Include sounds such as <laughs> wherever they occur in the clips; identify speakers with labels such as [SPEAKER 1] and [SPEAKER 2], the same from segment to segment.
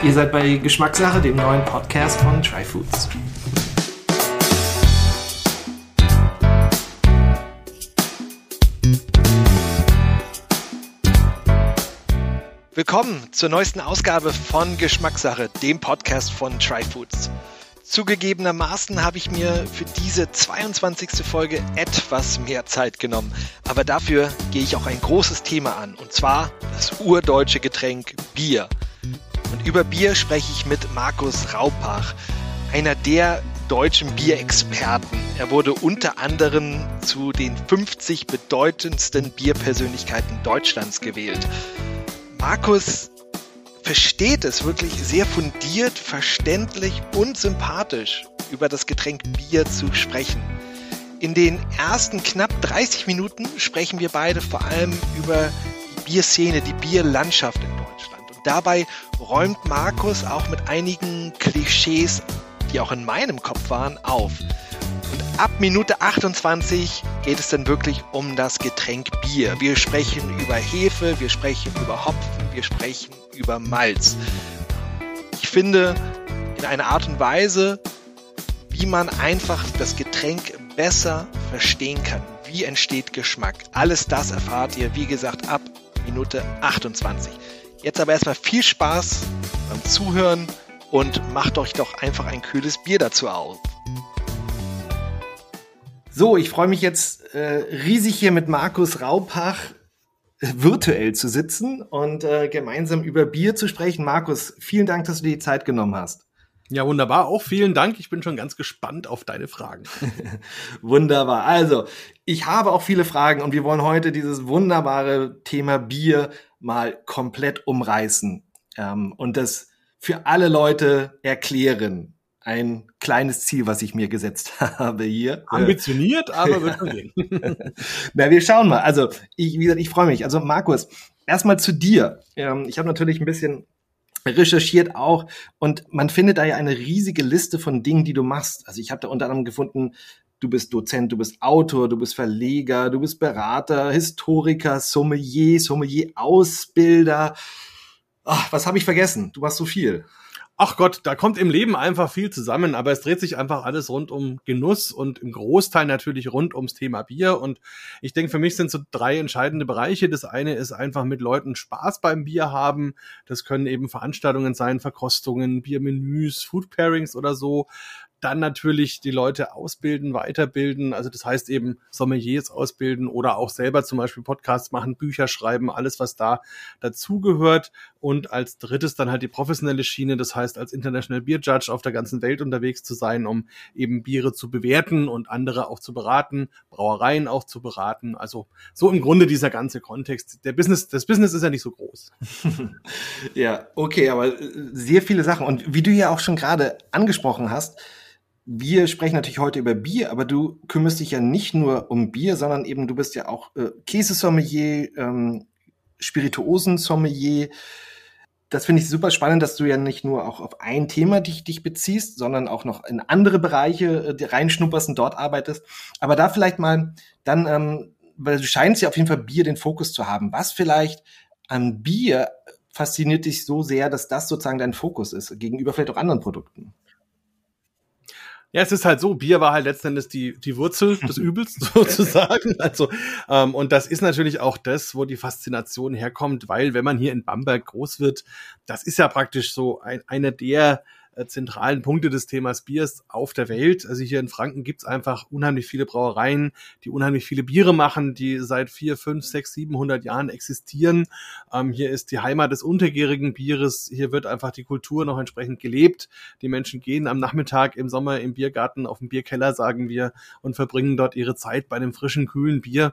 [SPEAKER 1] Ihr seid bei Geschmackssache, dem neuen Podcast von Try Foods.
[SPEAKER 2] Willkommen zur neuesten Ausgabe von Geschmackssache, dem Podcast von Try Foods. Zugegebenermaßen habe ich mir für diese 22. Folge etwas mehr Zeit genommen, aber dafür gehe ich auch ein großes Thema an, und zwar das urdeutsche Getränk Bier. Und über Bier spreche ich mit Markus Raupach, einer der deutschen Bierexperten. Er wurde unter anderem zu den 50 bedeutendsten Bierpersönlichkeiten Deutschlands gewählt. Markus versteht es wirklich sehr fundiert, verständlich und sympathisch über das Getränk Bier zu sprechen. In den ersten knapp 30 Minuten sprechen wir beide vor allem über die Bierszene, die Bierlandschaft in Deutschland. Dabei räumt Markus auch mit einigen Klischees, die auch in meinem Kopf waren, auf. Und ab Minute 28 geht es dann wirklich um das Getränk Bier. Wir sprechen über Hefe, wir sprechen über Hopfen, wir sprechen über Malz. Ich finde, in einer Art und Weise, wie man einfach das Getränk besser verstehen kann. Wie entsteht Geschmack? Alles das erfahrt ihr, wie gesagt, ab Minute 28. Jetzt aber erstmal viel Spaß beim Zuhören und macht euch doch einfach ein kühles Bier dazu auf.
[SPEAKER 1] So, ich freue mich jetzt äh, riesig hier mit Markus Raupach virtuell zu sitzen und äh, gemeinsam über Bier zu sprechen. Markus, vielen Dank, dass du dir die Zeit genommen hast.
[SPEAKER 3] Ja, wunderbar. Auch vielen Dank. Ich bin schon ganz gespannt auf deine Fragen. <laughs>
[SPEAKER 1] wunderbar. Also, ich habe auch viele Fragen und wir wollen heute dieses wunderbare Thema Bier mal komplett umreißen ähm, und das für alle Leute erklären ein kleines Ziel, was ich mir gesetzt <laughs> habe hier.
[SPEAKER 3] Ambitioniert, aber schon gehen. <laughs>
[SPEAKER 1] Na, wir schauen mal. Also, ich, wie gesagt, ich freue mich. Also, Markus, erstmal zu dir. Ähm, ich habe natürlich ein bisschen recherchiert auch und man findet da ja eine riesige Liste von Dingen, die du machst. Also ich habe da unter anderem gefunden, du bist Dozent, du bist Autor, du bist Verleger, du bist Berater, Historiker, Sommelier, Sommelier-Ausbilder. was habe ich vergessen? Du machst so viel
[SPEAKER 3] ach Gott, da kommt im Leben einfach viel zusammen, aber es dreht sich einfach alles rund um Genuss und im Großteil natürlich rund ums Thema Bier. Und ich denke, für mich sind so drei entscheidende Bereiche. Das eine ist einfach mit Leuten Spaß beim Bier haben. Das können eben Veranstaltungen sein, Verkostungen, Biermenüs, Food Pairings oder so dann natürlich die Leute ausbilden, weiterbilden. Also das heißt eben Sommeliers ausbilden oder auch selber zum Beispiel Podcasts machen, Bücher schreiben, alles, was da dazugehört. Und als drittes dann halt die professionelle Schiene. Das heißt, als International Beer Judge auf der ganzen Welt unterwegs zu sein, um eben Biere zu bewerten und andere auch zu beraten, Brauereien auch zu beraten. Also so im Grunde dieser ganze Kontext. Der Business, das Business ist ja nicht so groß. <laughs>
[SPEAKER 1] ja, okay, aber sehr viele Sachen. Und wie du ja auch schon gerade angesprochen hast, wir sprechen natürlich heute über Bier, aber du kümmerst dich ja nicht nur um Bier, sondern eben du bist ja auch äh, Käsesommelier, ähm, Spirituosen-Sommelier. Das finde ich super spannend, dass du ja nicht nur auch auf ein Thema dich, dich beziehst, sondern auch noch in andere Bereiche äh, reinschnupperst und dort arbeitest. Aber da vielleicht mal dann, ähm, weil du scheinst ja auf jeden Fall Bier den Fokus zu haben. Was vielleicht an Bier fasziniert dich so sehr, dass das sozusagen dein Fokus ist, gegenüber vielleicht auch anderen Produkten?
[SPEAKER 3] Ja, es ist halt so, Bier war halt letztendlich die, die Wurzel des Übels <laughs> sozusagen. Also, ähm, und das ist natürlich auch das, wo die Faszination herkommt, weil wenn man hier in Bamberg groß wird, das ist ja praktisch so ein, einer der zentralen Punkte des Themas Biers auf der Welt. Also hier in Franken gibt's einfach unheimlich viele Brauereien, die unheimlich viele Biere machen, die seit vier, fünf, sechs, siebenhundert Jahren existieren. Ähm, hier ist die Heimat des untergärigen Bieres. Hier wird einfach die Kultur noch entsprechend gelebt. Die Menschen gehen am Nachmittag im Sommer im Biergarten auf dem Bierkeller, sagen wir, und verbringen dort ihre Zeit bei einem frischen, kühlen Bier.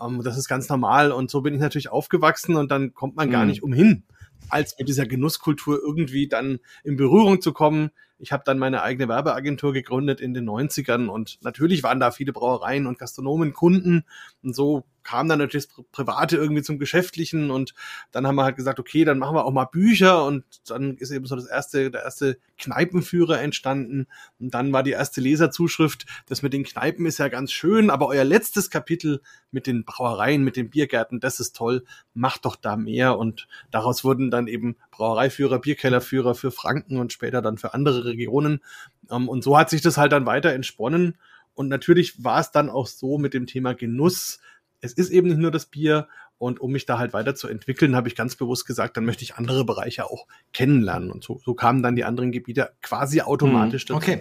[SPEAKER 3] Ähm, das ist ganz normal. Und so bin ich natürlich aufgewachsen und dann kommt man gar mhm. nicht umhin als mit dieser Genusskultur irgendwie dann in Berührung zu kommen. Ich habe dann meine eigene Werbeagentur gegründet in den 90ern und natürlich waren da viele Brauereien und Gastronomen Kunden und so kam dann natürlich das Private irgendwie zum Geschäftlichen und dann haben wir halt gesagt, okay, dann machen wir auch mal Bücher und dann ist eben so das erste, der erste Kneipenführer entstanden und dann war die erste Leserzuschrift, das mit den Kneipen ist ja ganz schön, aber euer letztes Kapitel mit den Brauereien, mit den Biergärten, das ist toll, macht doch da mehr und daraus wurden dann eben Brauereiführer, Bierkellerführer für Franken und später dann für andere Regionen. Ähm, und so hat sich das halt dann weiter entsponnen. Und natürlich war es dann auch so mit dem Thema Genuss. Es ist eben nicht nur das Bier. Und um mich da halt weiterzuentwickeln, habe ich ganz bewusst gesagt, dann möchte ich andere Bereiche auch kennenlernen. Und so, so kamen dann die anderen Gebiete quasi automatisch
[SPEAKER 1] hm, dazu. Okay.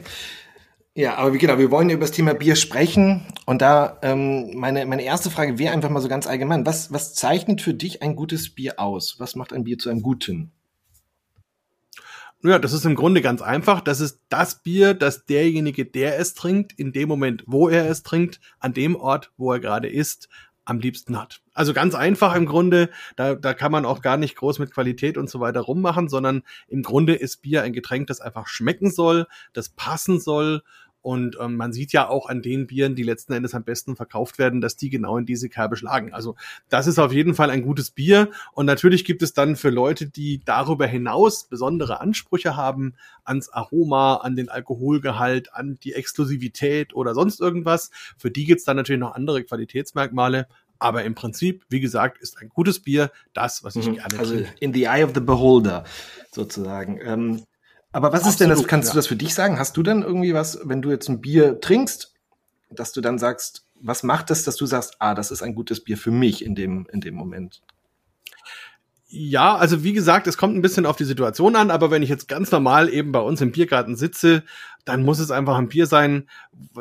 [SPEAKER 1] Ja, aber wie genau, wir wollen ja über das Thema Bier sprechen. Und da ähm, meine, meine erste Frage wäre einfach mal so ganz allgemein. Was, was zeichnet für dich ein gutes Bier aus? Was macht ein Bier zu einem guten?
[SPEAKER 3] Ja, das ist im Grunde ganz einfach. Das ist das Bier, das derjenige, der es trinkt, in dem Moment, wo er es trinkt, an dem Ort, wo er gerade ist, am liebsten hat. Also ganz einfach im Grunde, da, da kann man auch gar nicht groß mit Qualität und so weiter rummachen, sondern im Grunde ist Bier ein Getränk, das einfach schmecken soll, das passen soll und ähm, man sieht ja auch an den Bieren, die letzten Endes am besten verkauft werden, dass die genau in diese Kerbe schlagen. Also das ist auf jeden Fall ein gutes Bier. Und natürlich gibt es dann für Leute, die darüber hinaus besondere Ansprüche haben ans Aroma, an den Alkoholgehalt, an die Exklusivität oder sonst irgendwas. Für die gibt's dann natürlich noch andere Qualitätsmerkmale. Aber im Prinzip, wie gesagt, ist ein gutes Bier das, was ich mhm. gerne
[SPEAKER 1] Also in the eye of the beholder sozusagen. Ähm, aber was Absolut, ist denn das? Kannst ja. du das für dich sagen? Hast du denn irgendwie was, wenn du jetzt ein Bier trinkst, dass du dann sagst, was macht das, dass du sagst, ah, das ist ein gutes Bier für mich in dem, in dem Moment?
[SPEAKER 3] Ja, also wie gesagt, es kommt ein bisschen auf die Situation an, aber wenn ich jetzt ganz normal eben bei uns im Biergarten sitze, dann muss es einfach ein Bier sein,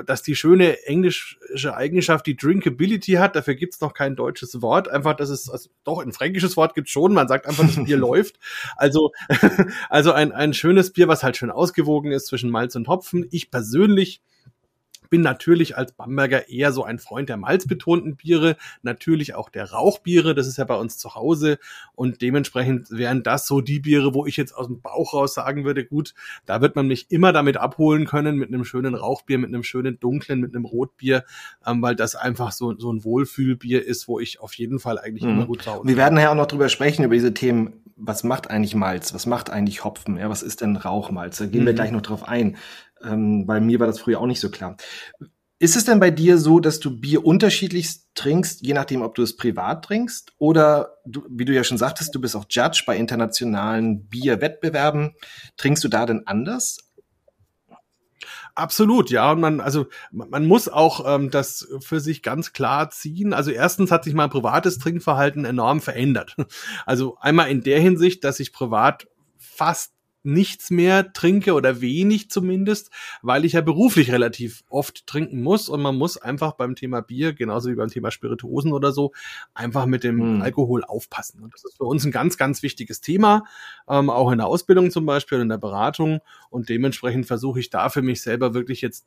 [SPEAKER 3] das die schöne englische Eigenschaft, die Drinkability hat. Dafür gibt's noch kein deutsches Wort. Einfach, dass es, also doch ein fränkisches Wort gibt's schon. Man sagt einfach, das Bier <laughs> läuft. Also, <laughs> also ein, ein schönes Bier, was halt schön ausgewogen ist zwischen Malz und Hopfen. Ich persönlich bin natürlich als Bamberger eher so ein Freund der malzbetonten Biere, natürlich auch der Rauchbiere, das ist ja bei uns zu Hause und dementsprechend wären das so die Biere, wo ich jetzt aus dem Bauch raus sagen würde, gut, da wird man mich immer damit abholen können, mit einem schönen Rauchbier, mit einem schönen dunklen, mit einem Rotbier, ähm, weil das einfach so, so ein Wohlfühlbier ist, wo ich auf jeden Fall eigentlich mhm. immer gut
[SPEAKER 1] Hause Wir werden ja auch noch drüber sprechen, über diese Themen, was macht eigentlich Malz, was macht eigentlich Hopfen, ja, was ist denn Rauchmalz, da gehen mhm. wir gleich noch drauf ein. Ähm, bei mir war das früher auch nicht so klar. Ist es denn bei dir so, dass du Bier unterschiedlich trinkst, je nachdem, ob du es privat trinkst? Oder, du, wie du ja schon sagtest, du bist auch Judge bei internationalen Bierwettbewerben. Trinkst du da denn anders?
[SPEAKER 3] Absolut, ja. Und man, also man muss auch ähm, das für sich ganz klar ziehen. Also erstens hat sich mein privates Trinkverhalten enorm verändert. Also einmal in der Hinsicht, dass ich privat fast nichts mehr trinke oder wenig zumindest, weil ich ja beruflich relativ oft trinken muss und man muss einfach beim Thema Bier, genauso wie beim Thema Spirituosen oder so, einfach mit dem hm. Alkohol aufpassen. Und das ist für uns ein ganz, ganz wichtiges Thema, ähm, auch in der Ausbildung zum Beispiel, in der Beratung und dementsprechend versuche ich da für mich selber wirklich jetzt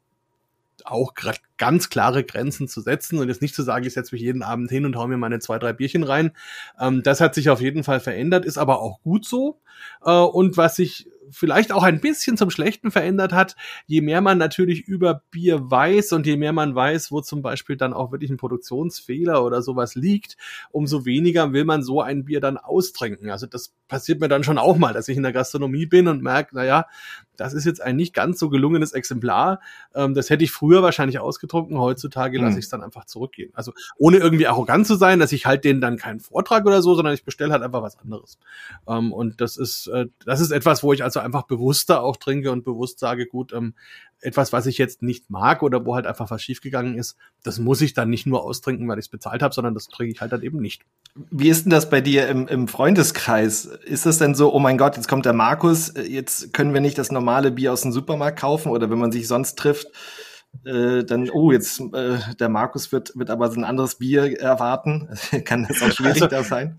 [SPEAKER 3] auch gerade ganz klare Grenzen zu setzen und jetzt nicht zu sagen, ich setze mich jeden Abend hin und hau mir meine zwei, drei Bierchen rein. Ähm, das hat sich auf jeden Fall verändert, ist aber auch gut so. Äh, und was sich vielleicht auch ein bisschen zum Schlechten verändert hat, je mehr man natürlich über Bier weiß und je mehr man weiß, wo zum Beispiel dann auch wirklich ein Produktionsfehler oder sowas liegt, umso weniger will man so ein Bier dann austrinken. Also das passiert mir dann schon auch mal, dass ich in der Gastronomie bin und merke, naja, das ist jetzt ein nicht ganz so gelungenes Exemplar. Ähm, das hätte ich früher wahrscheinlich ausgetrunken. Heutzutage lasse mhm. ich es dann einfach zurückgehen. Also ohne irgendwie arrogant zu sein, dass ich halt denen dann keinen Vortrag oder so, sondern ich bestelle halt einfach was anderes. Ähm, und das ist, äh, das ist etwas, wo ich also einfach bewusster auch trinke und bewusst sage, gut, ähm, etwas, was ich jetzt nicht mag oder wo halt einfach was schiefgegangen ist, das muss ich dann nicht nur austrinken, weil ich es bezahlt habe, sondern das trinke ich halt dann eben nicht.
[SPEAKER 1] Wie ist denn das bei dir im, im Freundeskreis? Ist das denn so, oh mein Gott, jetzt kommt der Markus, jetzt können wir nicht das normale Bier aus dem Supermarkt kaufen oder wenn man sich sonst trifft, äh, dann, oh, jetzt äh, der Markus wird, wird aber so ein anderes Bier erwarten. <laughs> Kann das auch schwierig also, da sein?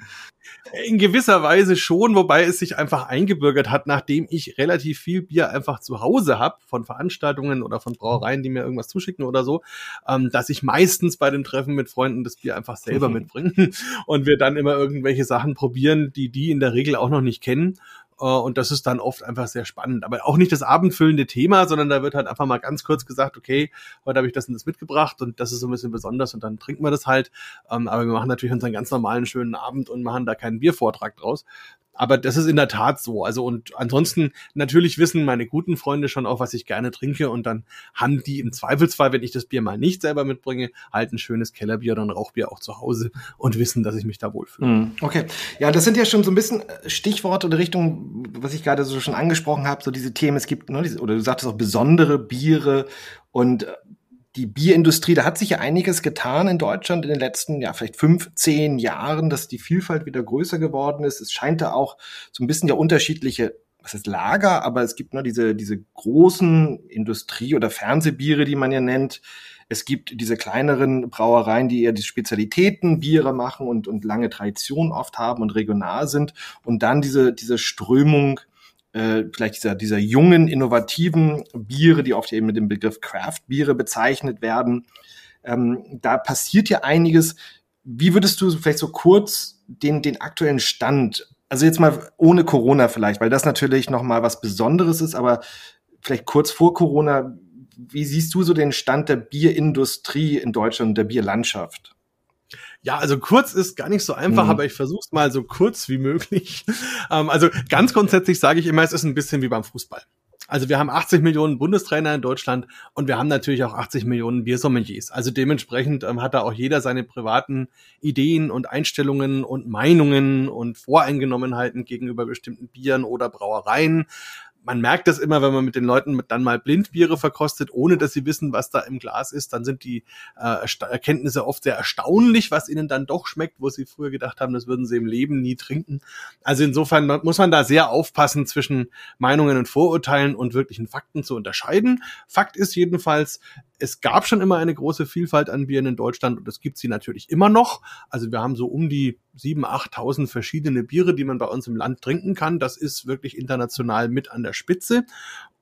[SPEAKER 3] In gewisser Weise schon, wobei es sich einfach eingebürgert hat, nachdem ich relativ viel Bier einfach zu Hause habe, von Veranstaltungen oder von Brauereien, die mir irgendwas zuschicken oder so, ähm, dass ich meistens bei den Treffen mit Freunden das Bier einfach selber mhm. <laughs> mitbringe und wir dann immer irgendwelche Sachen probieren, die die in der Regel auch noch nicht kennen. Äh, und das ist dann oft einfach sehr spannend. Aber auch nicht das abendfüllende Thema, sondern da wird halt einfach mal ganz kurz gesagt, okay, heute habe ich das und das mitgebracht und das ist so ein bisschen besonders und dann trinken wir das halt. Ähm, aber wir machen natürlich unseren ganz normalen schönen Abend und machen da keinen Biervortrag draus. Aber das ist in der Tat so. Also und ansonsten natürlich wissen meine guten Freunde schon auch, was ich gerne trinke und dann haben die im Zweifelsfall, wenn ich das Bier mal nicht selber mitbringe, halt ein schönes Kellerbier oder ein Rauchbier auch zu Hause und wissen, dass ich mich da wohlfühle.
[SPEAKER 1] Mhm. Okay. Ja, das sind ja schon so ein bisschen Stichworte oder Richtung, was ich gerade so schon angesprochen habe, so diese Themen, es gibt, ne, oder du sagtest auch besondere Biere und die Bierindustrie, da hat sich ja einiges getan in Deutschland in den letzten, ja, vielleicht fünf, zehn Jahren, dass die Vielfalt wieder größer geworden ist. Es scheint da auch so ein bisschen ja unterschiedliche, was heißt Lager, aber es gibt nur diese, diese großen Industrie- oder Fernsehbiere, die man ja nennt. Es gibt diese kleineren Brauereien, die eher die Spezialitäten Biere machen und, und lange Tradition oft haben und regional sind. Und dann diese, diese Strömung, äh, vielleicht dieser, dieser jungen, innovativen Biere, die oft eben mit dem Begriff Craft-Biere bezeichnet werden. Ähm, da passiert ja einiges. Wie würdest du vielleicht so kurz den, den aktuellen Stand, also jetzt mal ohne Corona vielleicht, weil das natürlich noch mal was Besonderes ist, aber vielleicht kurz vor Corona, wie siehst du so den Stand der Bierindustrie in Deutschland, der Bierlandschaft?
[SPEAKER 3] Ja, also kurz ist gar nicht so einfach, mhm. aber ich versuche es mal so kurz wie möglich. Ähm, also ganz grundsätzlich sage ich immer, es ist ein bisschen wie beim Fußball. Also wir haben 80 Millionen Bundestrainer in Deutschland und wir haben natürlich auch 80 Millionen Biersommeliers. Also dementsprechend ähm, hat da auch jeder seine privaten Ideen und Einstellungen und Meinungen und Voreingenommenheiten gegenüber bestimmten Bieren oder Brauereien man merkt das immer, wenn man mit den Leuten dann mal Blindbiere verkostet, ohne dass sie wissen, was da im Glas ist, dann sind die äh, Erkenntnisse oft sehr erstaunlich, was ihnen dann doch schmeckt, wo sie früher gedacht haben, das würden sie im Leben nie trinken. Also insofern muss man da sehr aufpassen zwischen Meinungen und Vorurteilen und wirklichen Fakten zu unterscheiden. Fakt ist jedenfalls, es gab schon immer eine große Vielfalt an Bieren in Deutschland und es gibt sie natürlich immer noch. Also wir haben so um die 7.000, 8.000 verschiedene Biere, die man bei uns im Land trinken kann. Das ist wirklich international mit an der Spitze.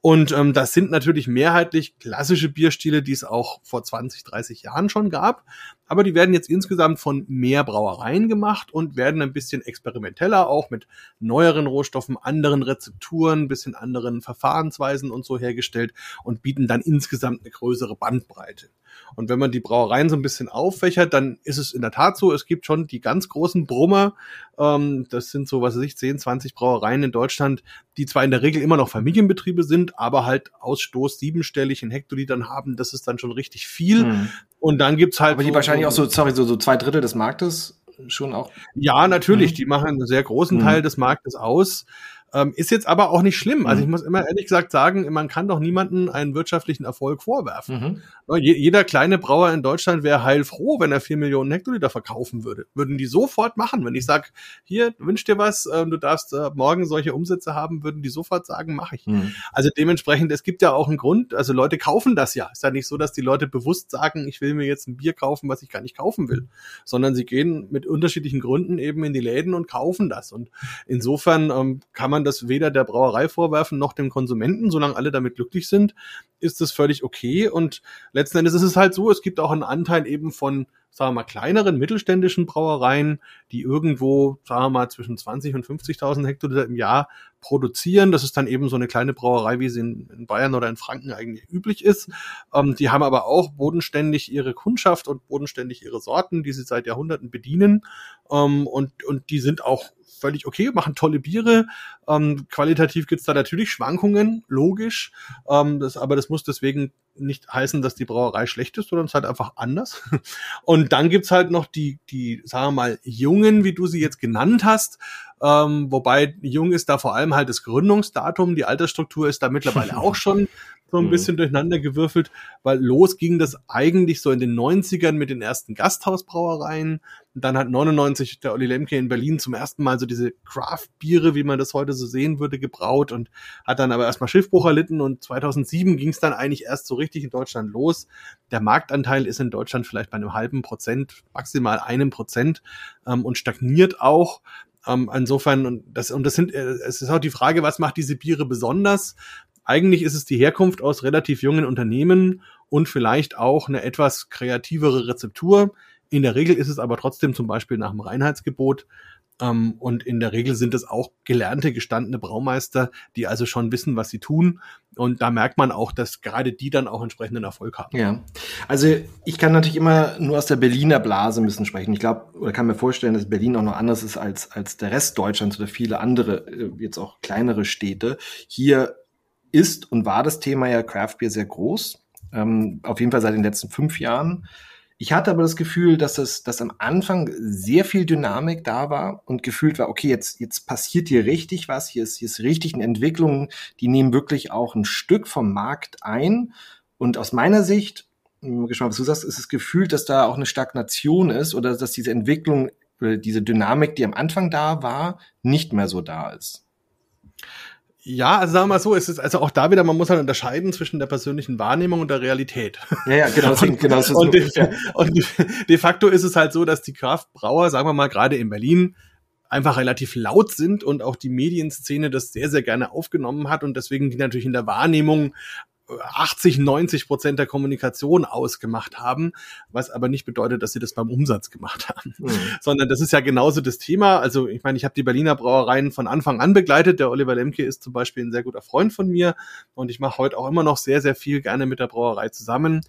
[SPEAKER 3] Und ähm, das sind natürlich mehrheitlich klassische Bierstile, die es auch vor 20, 30 Jahren schon gab. Aber die werden jetzt insgesamt von mehr Brauereien gemacht und werden ein bisschen experimenteller, auch mit neueren Rohstoffen, anderen Rezepturen, bisschen anderen Verfahrensweisen und so hergestellt und bieten dann insgesamt eine größere Bandbreite. Und wenn man die Brauereien so ein bisschen auffächert, dann ist es in der Tat so, es gibt schon die ganz großen Brummer. Ähm, das sind so, was weiß ich, 10, 20 Brauereien in Deutschland, die zwar in der Regel immer noch Familienbetriebe sind, aber halt Ausstoß siebenstellig in Hektolitern haben. Das ist dann schon richtig viel. Hm. Und dann gibt's halt.
[SPEAKER 1] Aber die so, wahrscheinlich auch so, sorry, so, so zwei Drittel des Marktes schon auch.
[SPEAKER 3] Ja, natürlich. Mhm. Die machen einen sehr großen Teil mhm. des Marktes aus. Ähm, ist jetzt aber auch nicht schlimm. Also ich mhm. muss immer ehrlich gesagt sagen, man kann doch niemanden einen wirtschaftlichen Erfolg vorwerfen. Mhm. Ne, jeder kleine Brauer in Deutschland wäre heilfroh, wenn er vier Millionen Hektoliter verkaufen würde. Würden die sofort machen. Wenn ich sage, hier, wünsch dir was, äh, du darfst äh, morgen solche Umsätze haben, würden die sofort sagen, mache ich. Mhm. Also dementsprechend, es gibt ja auch einen Grund, also Leute kaufen das ja. Ist ja nicht so, dass die Leute bewusst sagen, ich will mir jetzt ein Bier kaufen, was ich gar nicht kaufen will, sondern sie gehen mit unterschiedlichen Gründen eben in die Läden und kaufen das. Und insofern ähm, kann man das weder der Brauerei vorwerfen noch dem Konsumenten, solange alle damit glücklich sind, ist das völlig okay. Und letzten Endes ist es halt so, es gibt auch einen Anteil eben von, sagen wir mal, kleineren mittelständischen Brauereien, die irgendwo, sagen wir mal, zwischen 20 und 50.000 Hektoliter im Jahr produzieren. Das ist dann eben so eine kleine Brauerei, wie sie in, Bayern oder in Franken eigentlich üblich ist. Ähm, die haben aber auch bodenständig ihre Kundschaft und bodenständig ihre Sorten, die sie seit Jahrhunderten bedienen. Ähm, und, und die sind auch völlig okay, machen tolle Biere. Ähm, qualitativ gibt's da natürlich Schwankungen, logisch. Ähm, das, aber das muss deswegen nicht heißen, dass die Brauerei schlecht ist, sondern es ist halt einfach anders. <laughs> Und dann gibt's halt noch die, die, sagen wir mal, Jungen, wie du sie jetzt genannt hast. Ähm, wobei jung ist da vor allem halt das Gründungsdatum, die Altersstruktur ist da mittlerweile <laughs> auch schon so ein mhm. bisschen durcheinander gewürfelt, weil los ging das eigentlich so in den 90ern mit den ersten Gasthausbrauereien. Und dann hat 99 der Olli Lemke in Berlin zum ersten Mal so diese Craft-Biere, wie man das heute so sehen würde, gebraut und hat dann aber erstmal Schiffbruch erlitten und 2007 ging es dann eigentlich erst so richtig in Deutschland los. Der Marktanteil ist in Deutschland vielleicht bei einem halben Prozent, maximal einem Prozent ähm, und stagniert auch. Ähm, insofern, und das, und das sind, äh, es ist auch die Frage, was macht diese Biere besonders? Eigentlich ist es die Herkunft aus relativ jungen Unternehmen und vielleicht auch eine etwas kreativere Rezeptur. In der Regel ist es aber trotzdem zum Beispiel nach dem Reinheitsgebot. Ähm, und in der Regel sind es auch gelernte, gestandene Braumeister, die also schon wissen, was sie tun. Und da merkt man auch, dass gerade die dann auch entsprechenden Erfolg haben.
[SPEAKER 1] Ja, also ich kann natürlich immer nur aus der Berliner Blase ein bisschen sprechen. Ich glaube, oder kann mir vorstellen, dass Berlin auch noch anders ist als, als der Rest Deutschlands oder viele andere, äh, jetzt auch kleinere Städte. Hier ist und war das Thema ja Craft Beer sehr groß. Ähm, auf jeden Fall seit den letzten fünf Jahren. Ich hatte aber das Gefühl, dass es, dass am Anfang sehr viel Dynamik da war und gefühlt war, okay, jetzt, jetzt passiert hier richtig was, hier ist, hier ist richtig eine Entwicklung, die nehmen wirklich auch ein Stück vom Markt ein. Und aus meiner Sicht, gespannt, was du sagst, ist es gefühlt, dass da auch eine Stagnation ist oder dass diese Entwicklung, diese Dynamik, die am Anfang da war, nicht mehr so da ist.
[SPEAKER 3] Ja, also sagen wir mal so, es ist also auch da wieder, man muss halt unterscheiden zwischen der persönlichen Wahrnehmung und der Realität.
[SPEAKER 1] Ja, ja, genau. <laughs> und, <laughs> genau so
[SPEAKER 3] und, de, ja. und de facto ist es halt so, dass die Kraftbrauer, sagen wir mal, gerade in Berlin, einfach relativ laut sind und auch die Medienszene das sehr, sehr gerne aufgenommen hat und deswegen die natürlich in der Wahrnehmung 80, 90 Prozent der Kommunikation ausgemacht haben, was aber nicht bedeutet, dass sie das beim Umsatz gemacht haben, mhm. sondern das ist ja genauso das Thema. Also ich meine, ich habe die Berliner Brauereien von Anfang an begleitet. Der Oliver Lemke ist zum Beispiel ein sehr guter Freund von mir und ich mache heute auch immer noch sehr, sehr viel gerne mit der Brauerei zusammen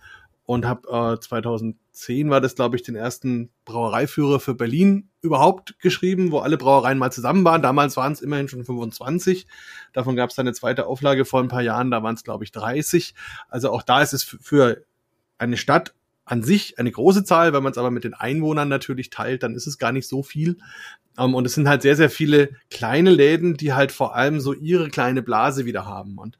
[SPEAKER 3] und habe äh, 2010 war das, glaube ich, den ersten Brauereiführer für Berlin überhaupt geschrieben, wo alle Brauereien mal zusammen waren. Damals waren es immerhin schon 25. Davon gab es dann eine zweite Auflage vor ein paar Jahren, da waren es, glaube ich, 30. Also auch da ist es für eine Stadt an sich eine große Zahl, wenn man es aber mit den Einwohnern natürlich teilt, dann ist es gar nicht so viel. Um, ähm, und es sind halt sehr, sehr viele kleine Läden, die halt vor allem so ihre kleine Blase wieder haben. Und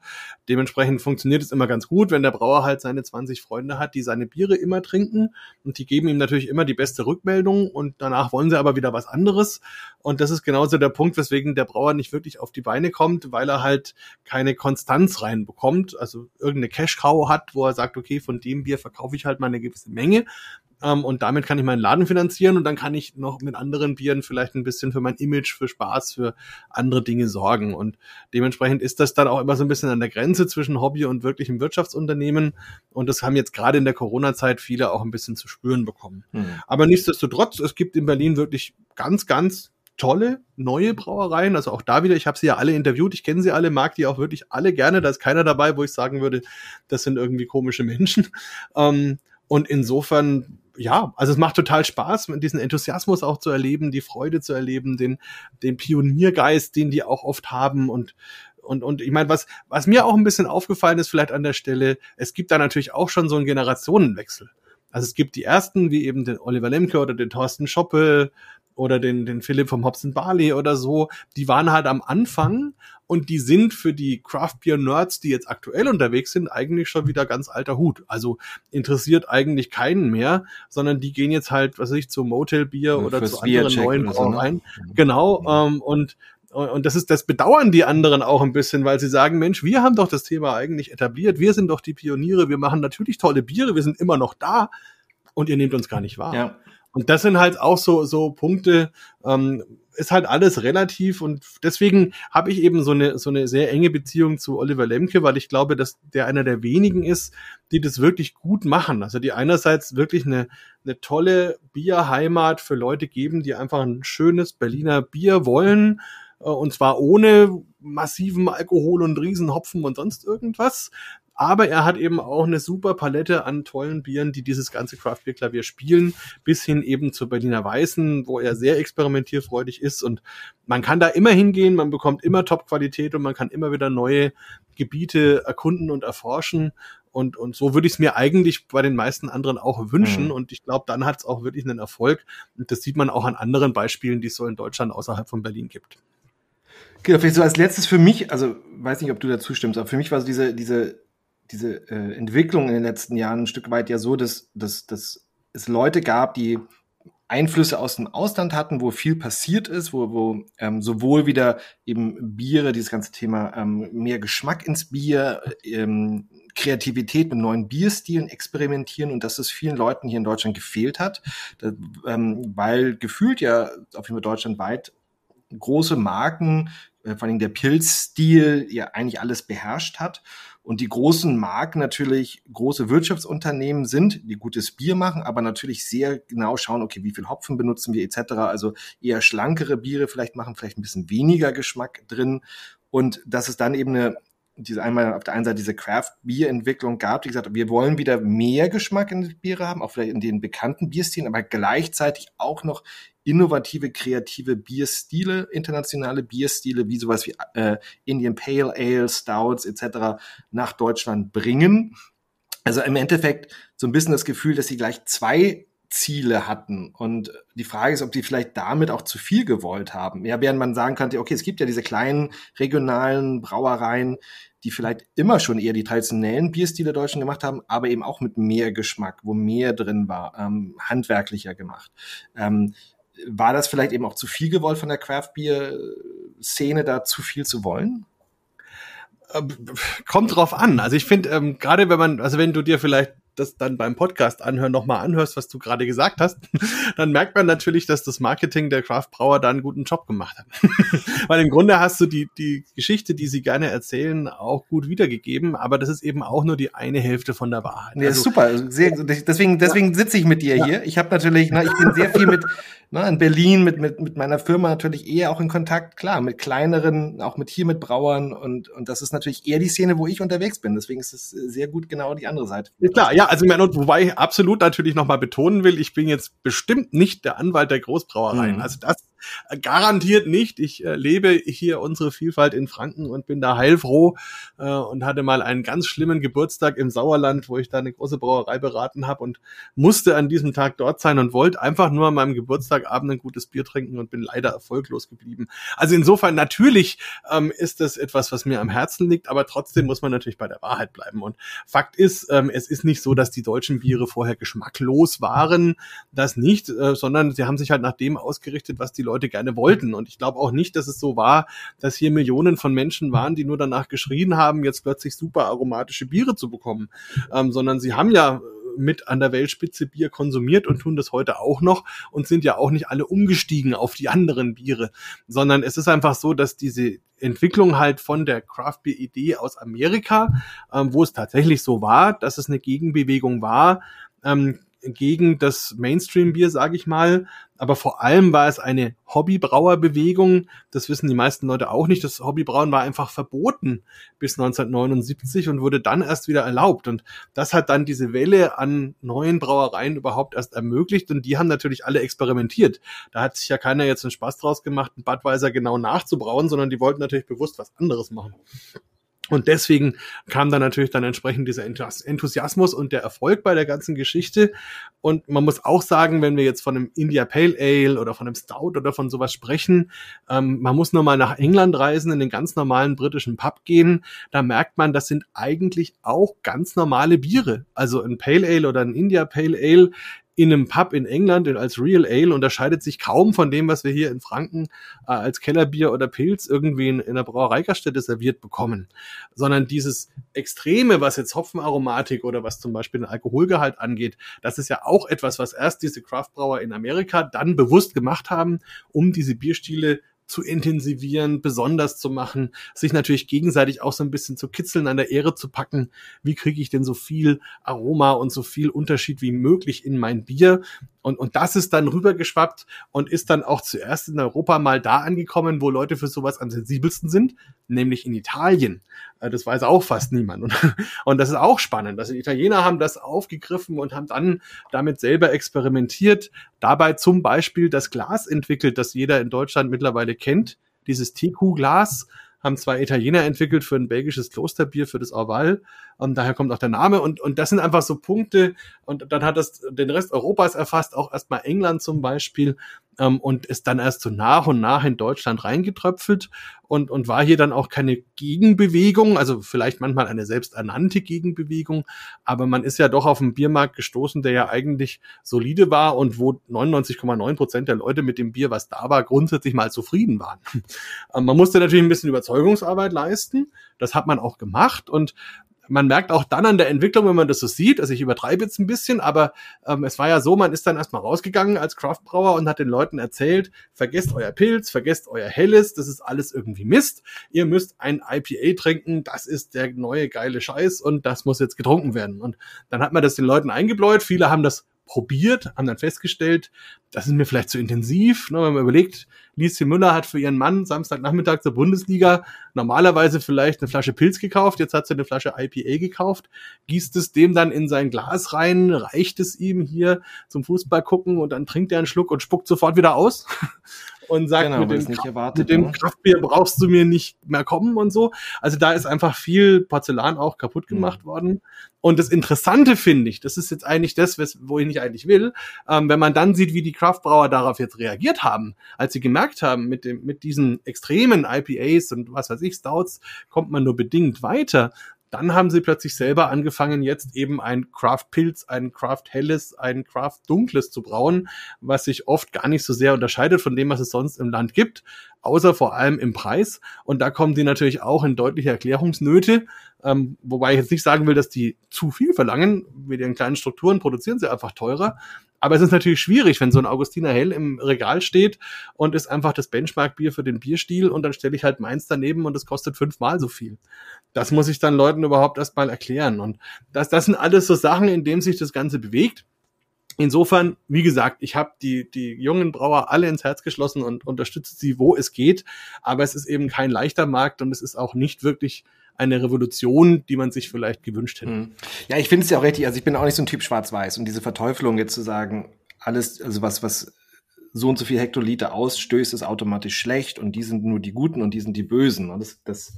[SPEAKER 3] dementsprechend funktioniert es immer ganz gut, wenn der Brauer halt seine 20 Freunde hat, die seine Biere immer trinken. Und die geben ihm natürlich immer die beste Rückmeldung und danach wollen sie aber wieder was anderes. Und das ist genauso der Punkt, weswegen der Brauer nicht wirklich auf die Beine kommt, weil er halt keine Konstanz reinbekommt. Also irgendeine Cash-Cow hat, wo er sagt, okay, von dem Bier verkaufe ich halt mal eine gewisse Menge ähm, und damit kann ich meinen Laden finanzieren und dann kann ich noch mit anderen Bieren vielleicht ein bisschen für mein Image, für Spaß, für andere Dinge sorgen. Und dementsprechend ist das dann auch immer so ein bisschen an der Grenze zwischen Hobby und wirklichem Wirtschaftsunternehmen. Und das haben jetzt gerade in der Corona-Zeit viele auch ein bisschen zu spüren bekommen. Mhm. Aber nichtsdestotrotz, es gibt in Berlin wirklich ganz, ganz tolle neue Brauereien. Also auch da wieder, ich habe sie ja alle interviewt, ich kenne sie alle, mag die auch wirklich alle gerne. Da ist keiner dabei, wo ich sagen würde, das sind irgendwie komische Menschen. Ähm, und insofern ja, also es macht total Spaß, diesen Enthusiasmus auch zu erleben, die Freude zu erleben, den, den Pioniergeist, den die auch oft haben und und, und ich meine, was, was mir auch ein bisschen aufgefallen ist, vielleicht an der Stelle, es gibt da natürlich auch schon so einen Generationenwechsel. Also es gibt die ersten, wie eben den Oliver Lemke oder den Thorsten Schoppe oder den, den Philipp vom Hobson Barley oder so, die waren halt am Anfang und die sind für die Craft Beer Nerds, die jetzt aktuell unterwegs sind, eigentlich schon wieder ganz alter Hut. Also interessiert eigentlich keinen mehr, sondern die gehen jetzt halt, was weiß ich, zu Motel Bier ja, oder zu anderen neuen Brauereien. So, ne? Genau, ähm, und und das ist, das bedauern die anderen auch ein bisschen, weil sie sagen, Mensch, wir haben doch das Thema eigentlich etabliert, wir sind doch die Pioniere, wir machen natürlich tolle Biere, wir sind immer noch da und ihr nehmt uns gar nicht wahr. Ja. Und das sind halt auch so, so Punkte, ähm, ist halt alles relativ und deswegen habe ich eben so eine, so eine sehr enge Beziehung zu Oliver Lemke, weil ich glaube, dass der einer der wenigen ist, die das wirklich gut machen. Also die einerseits wirklich eine, eine tolle Bierheimat für Leute geben, die einfach ein schönes Berliner Bier wollen, äh, und zwar ohne massiven Alkohol und Riesenhopfen und sonst irgendwas, aber er hat eben auch eine super Palette an tollen Bieren, die dieses ganze Craft Beer Klavier spielen, bis hin eben zur Berliner Weißen, wo er sehr experimentierfreudig ist und man kann da immer hingehen, man bekommt immer Top-Qualität und man kann immer wieder neue Gebiete erkunden und erforschen. Und, und so würde ich es mir eigentlich bei den meisten anderen auch wünschen. Mhm. Und ich glaube, dann hat es auch wirklich einen Erfolg. Und das sieht man auch an anderen Beispielen, die es so in Deutschland außerhalb von Berlin gibt.
[SPEAKER 1] Genau, vielleicht so als letztes für mich, also weiß nicht, ob du dazu stimmst, aber für mich war so diese, diese diese äh, Entwicklung in den letzten Jahren ein Stück weit ja so, dass, dass, dass es Leute gab, die Einflüsse aus dem Ausland hatten, wo viel passiert ist, wo, wo ähm, sowohl wieder eben Biere, dieses ganze Thema ähm, mehr Geschmack ins Bier, ähm, Kreativität mit neuen Bierstilen experimentieren und dass es vielen Leuten hier in Deutschland gefehlt hat, da, ähm, weil gefühlt ja auf jeden Fall deutschlandweit große Marken äh, vor allem der Pilzstil ja eigentlich alles beherrscht hat. Und die großen Marken natürlich große Wirtschaftsunternehmen sind, die gutes Bier machen, aber natürlich sehr genau schauen, okay, wie viel Hopfen benutzen wir etc. Also eher schlankere Biere vielleicht machen, vielleicht ein bisschen weniger Geschmack drin. Und dass es dann eben eine diese einmal auf der einen Seite diese Craft-Bier-Entwicklung gab, die gesagt hat, wir wollen wieder mehr Geschmack in den Biere haben, auch vielleicht in den bekannten Bierstilen, aber gleichzeitig auch noch innovative, kreative Bierstile, internationale Bierstile, wie sowas wie äh, Indian Pale Ale, Stouts etc. nach Deutschland bringen. Also im Endeffekt so ein bisschen das Gefühl, dass sie gleich zwei Ziele hatten. Und die Frage ist, ob die vielleicht damit auch zu viel gewollt haben. Ja, während man sagen könnte, okay, es gibt ja diese kleinen regionalen Brauereien, die vielleicht immer schon eher die traditionellen Bierstile Deutschen gemacht haben, aber eben auch mit mehr Geschmack, wo mehr drin war, ähm, handwerklicher gemacht. Ähm, war das vielleicht eben auch zu viel gewollt von der Craft Beer Szene, da zu viel zu wollen?
[SPEAKER 3] Ähm, kommt drauf an. Also ich finde, ähm, gerade wenn man, also wenn du dir vielleicht das dann beim Podcast anhören nochmal anhörst, was du gerade gesagt hast, <laughs> dann merkt man natürlich, dass das Marketing der Craft Brauer da einen guten Job gemacht hat. <laughs> Weil im Grunde hast du die, die Geschichte, die sie gerne erzählen, auch gut wiedergegeben, aber das ist eben auch nur die eine Hälfte von der Wahrheit.
[SPEAKER 1] Ja, also, super. Sehr, deswegen deswegen sitze ich mit dir ja. hier. Ich habe natürlich, na, ich bin sehr viel mit ne, in Berlin mit, mit, mit meiner Firma natürlich eher auch in Kontakt, klar, mit kleineren, auch mit hier mit Brauern und, und das ist natürlich eher die Szene, wo ich unterwegs bin. Deswegen ist es sehr gut genau die andere Seite.
[SPEAKER 3] Klar, ja, also wobei ich absolut natürlich nochmal betonen will, ich bin jetzt bestimmt nicht der Anwalt der Großbrauereien. Mhm. Also das <laughs> Garantiert nicht. Ich äh, lebe hier unsere Vielfalt in Franken und bin da heilfroh äh, und hatte mal einen ganz schlimmen Geburtstag im Sauerland, wo ich da eine große Brauerei beraten habe und musste an diesem Tag dort sein und wollte einfach nur an meinem Geburtstagabend ein gutes Bier trinken und bin leider erfolglos geblieben. Also insofern natürlich ähm, ist das etwas, was mir am Herzen liegt, aber trotzdem muss man natürlich bei der Wahrheit bleiben. Und Fakt ist, ähm, es ist nicht so, dass die deutschen Biere vorher geschmacklos waren, das nicht, äh, sondern sie haben sich halt nach dem ausgerichtet, was die Leute gerne wollten. Und ich glaube auch nicht, dass es so war, dass hier Millionen von Menschen waren, die nur danach geschrien haben, jetzt plötzlich super aromatische Biere zu bekommen, ähm, sondern sie haben ja mit an der Weltspitze Bier konsumiert und tun das heute auch noch und sind ja auch nicht alle umgestiegen auf die anderen Biere, sondern es ist einfach so, dass diese Entwicklung halt von der Craft Beer Idee aus Amerika, ähm, wo es tatsächlich so war, dass es eine Gegenbewegung war, ähm, gegen das Mainstream-Bier, sage ich mal. Aber vor allem war es eine Hobbybrauerbewegung. Das wissen die meisten Leute auch nicht. Das Hobbybrauen war einfach verboten bis 1979 und wurde dann erst wieder erlaubt. Und das hat dann diese Welle an neuen Brauereien überhaupt erst ermöglicht. Und die haben natürlich alle experimentiert. Da hat sich ja keiner jetzt einen Spaß draus gemacht, einen Budweiser genau nachzubrauen, sondern die wollten natürlich bewusst was anderes machen. Und deswegen kam dann natürlich dann entsprechend dieser Enthusiasmus und der Erfolg bei der ganzen Geschichte. Und man muss auch sagen, wenn wir jetzt von einem India Pale Ale oder von einem Stout oder von sowas sprechen, ähm, man muss nur mal nach England reisen, in den ganz normalen britischen Pub gehen. Da merkt man, das sind eigentlich auch ganz normale Biere. Also ein Pale Ale oder ein India Pale Ale in einem Pub in England als Real Ale unterscheidet sich kaum von dem, was wir hier in Franken äh, als Kellerbier oder Pilz irgendwie in, in der Brauereigaststätte serviert bekommen. Sondern dieses Extreme, was jetzt Hopfenaromatik oder was zum Beispiel den Alkoholgehalt angeht, das ist ja auch etwas, was erst diese Craftbrauer in Amerika dann bewusst gemacht haben, um diese Bierstile zu intensivieren, besonders zu machen, sich natürlich gegenseitig auch so ein bisschen zu kitzeln, an der Ehre zu packen. Wie kriege ich denn so viel Aroma und so viel Unterschied wie möglich in mein Bier? Und, und das ist dann rübergeschwappt und ist dann auch zuerst in Europa mal da angekommen, wo Leute für sowas am sensibelsten sind, nämlich in Italien. Äh, das weiß auch fast niemand. Und, <laughs> und das ist auch spannend. Also Italiener haben das aufgegriffen und haben dann damit selber experimentiert. Dabei zum Beispiel das Glas entwickelt, das jeder in Deutschland mittlerweile kennt. Dieses TQ-Glas haben zwei Italiener entwickelt für ein belgisches Klosterbier, für das Orval. Und daher kommt auch der Name. Und, und das sind einfach so Punkte. Und dann hat das den Rest Europas erfasst, auch erstmal England zum Beispiel ähm, und ist dann erst so nach und nach in Deutschland reingetröpfelt und, und war hier dann auch keine Gegenbewegung, also vielleicht manchmal eine selbsternannte Gegenbewegung, aber man ist ja doch auf einen Biermarkt gestoßen, der ja eigentlich solide war und wo 99,9 Prozent der Leute mit dem Bier, was da war, grundsätzlich mal zufrieden waren. <laughs> Ähm, man musste natürlich ein bisschen Überzeugungsarbeit leisten, das hat man auch gemacht und man merkt auch dann an der Entwicklung, wenn man das so sieht, also ich übertreibe jetzt ein bisschen, aber ähm, es war ja so, man ist dann erstmal rausgegangen als Craftbrauer und hat den Leuten erzählt, vergesst euer Pilz, vergesst euer Helles, das ist alles irgendwie Mist. Ihr müsst ein IPA trinken, das ist der neue geile Scheiß und das muss jetzt getrunken werden. Und dann hat man das den Leuten eingebläut, viele haben das probiert, haben dann festgestellt, das ist mir vielleicht zu intensiv. Ne, wenn man überlegt, Lieschen Müller hat für ihren Mann Samstagnachmittag zur Bundesliga normalerweise vielleicht eine Flasche Pilz gekauft, jetzt hat sie eine Flasche IPA gekauft, gießt es dem dann in sein Glas rein, reicht es ihm hier zum Fußball gucken und dann trinkt er einen Schluck und spuckt sofort wieder aus. Und sagt, genau, mit, dem, nicht erwartet, mit dem ne? Kraftbier brauchst du mir nicht mehr kommen und so. Also da ist einfach viel Porzellan auch kaputt mhm. gemacht mhm. worden. Und das Interessante finde ich, das ist jetzt eigentlich das, wo ich nicht eigentlich will, ähm, wenn man dann sieht, wie die Craftbrauer darauf jetzt reagiert haben, als sie gemerkt haben, mit dem, mit diesen extremen IPAs und was weiß ich, Stouts, kommt man nur bedingt weiter dann haben sie plötzlich selber angefangen, jetzt eben ein Craft Pilz, ein Craft Helles, ein Craft Dunkles zu brauen, was sich oft gar nicht so sehr unterscheidet von dem, was es sonst im Land gibt, außer vor allem im Preis. Und da kommen die natürlich auch in deutliche Erklärungsnöte, ähm, wobei ich jetzt nicht sagen will, dass die zu viel verlangen. Mit ihren kleinen Strukturen produzieren sie einfach teurer. Aber es ist natürlich schwierig, wenn so ein Augustiner Hell im Regal steht und ist einfach das Benchmark-Bier für den Bierstil und dann stelle ich halt meins daneben und es kostet fünfmal so viel. Das muss ich dann Leuten überhaupt erstmal erklären. Und das, das sind alles so Sachen, in denen sich das Ganze bewegt. Insofern, wie gesagt, ich habe die, die jungen Brauer alle ins Herz geschlossen und unterstütze sie, wo es geht. Aber es ist eben kein leichter Markt und es ist auch nicht wirklich eine Revolution, die man sich vielleicht gewünscht hätte. Hm.
[SPEAKER 1] Ja, ich finde es ja auch richtig. Also ich bin auch nicht so ein Typ Schwarz-Weiß und diese Verteuflung jetzt zu sagen, alles, also was, was so und so viel Hektoliter ausstößt, ist automatisch schlecht und die sind nur die Guten und die sind die Bösen. Das, das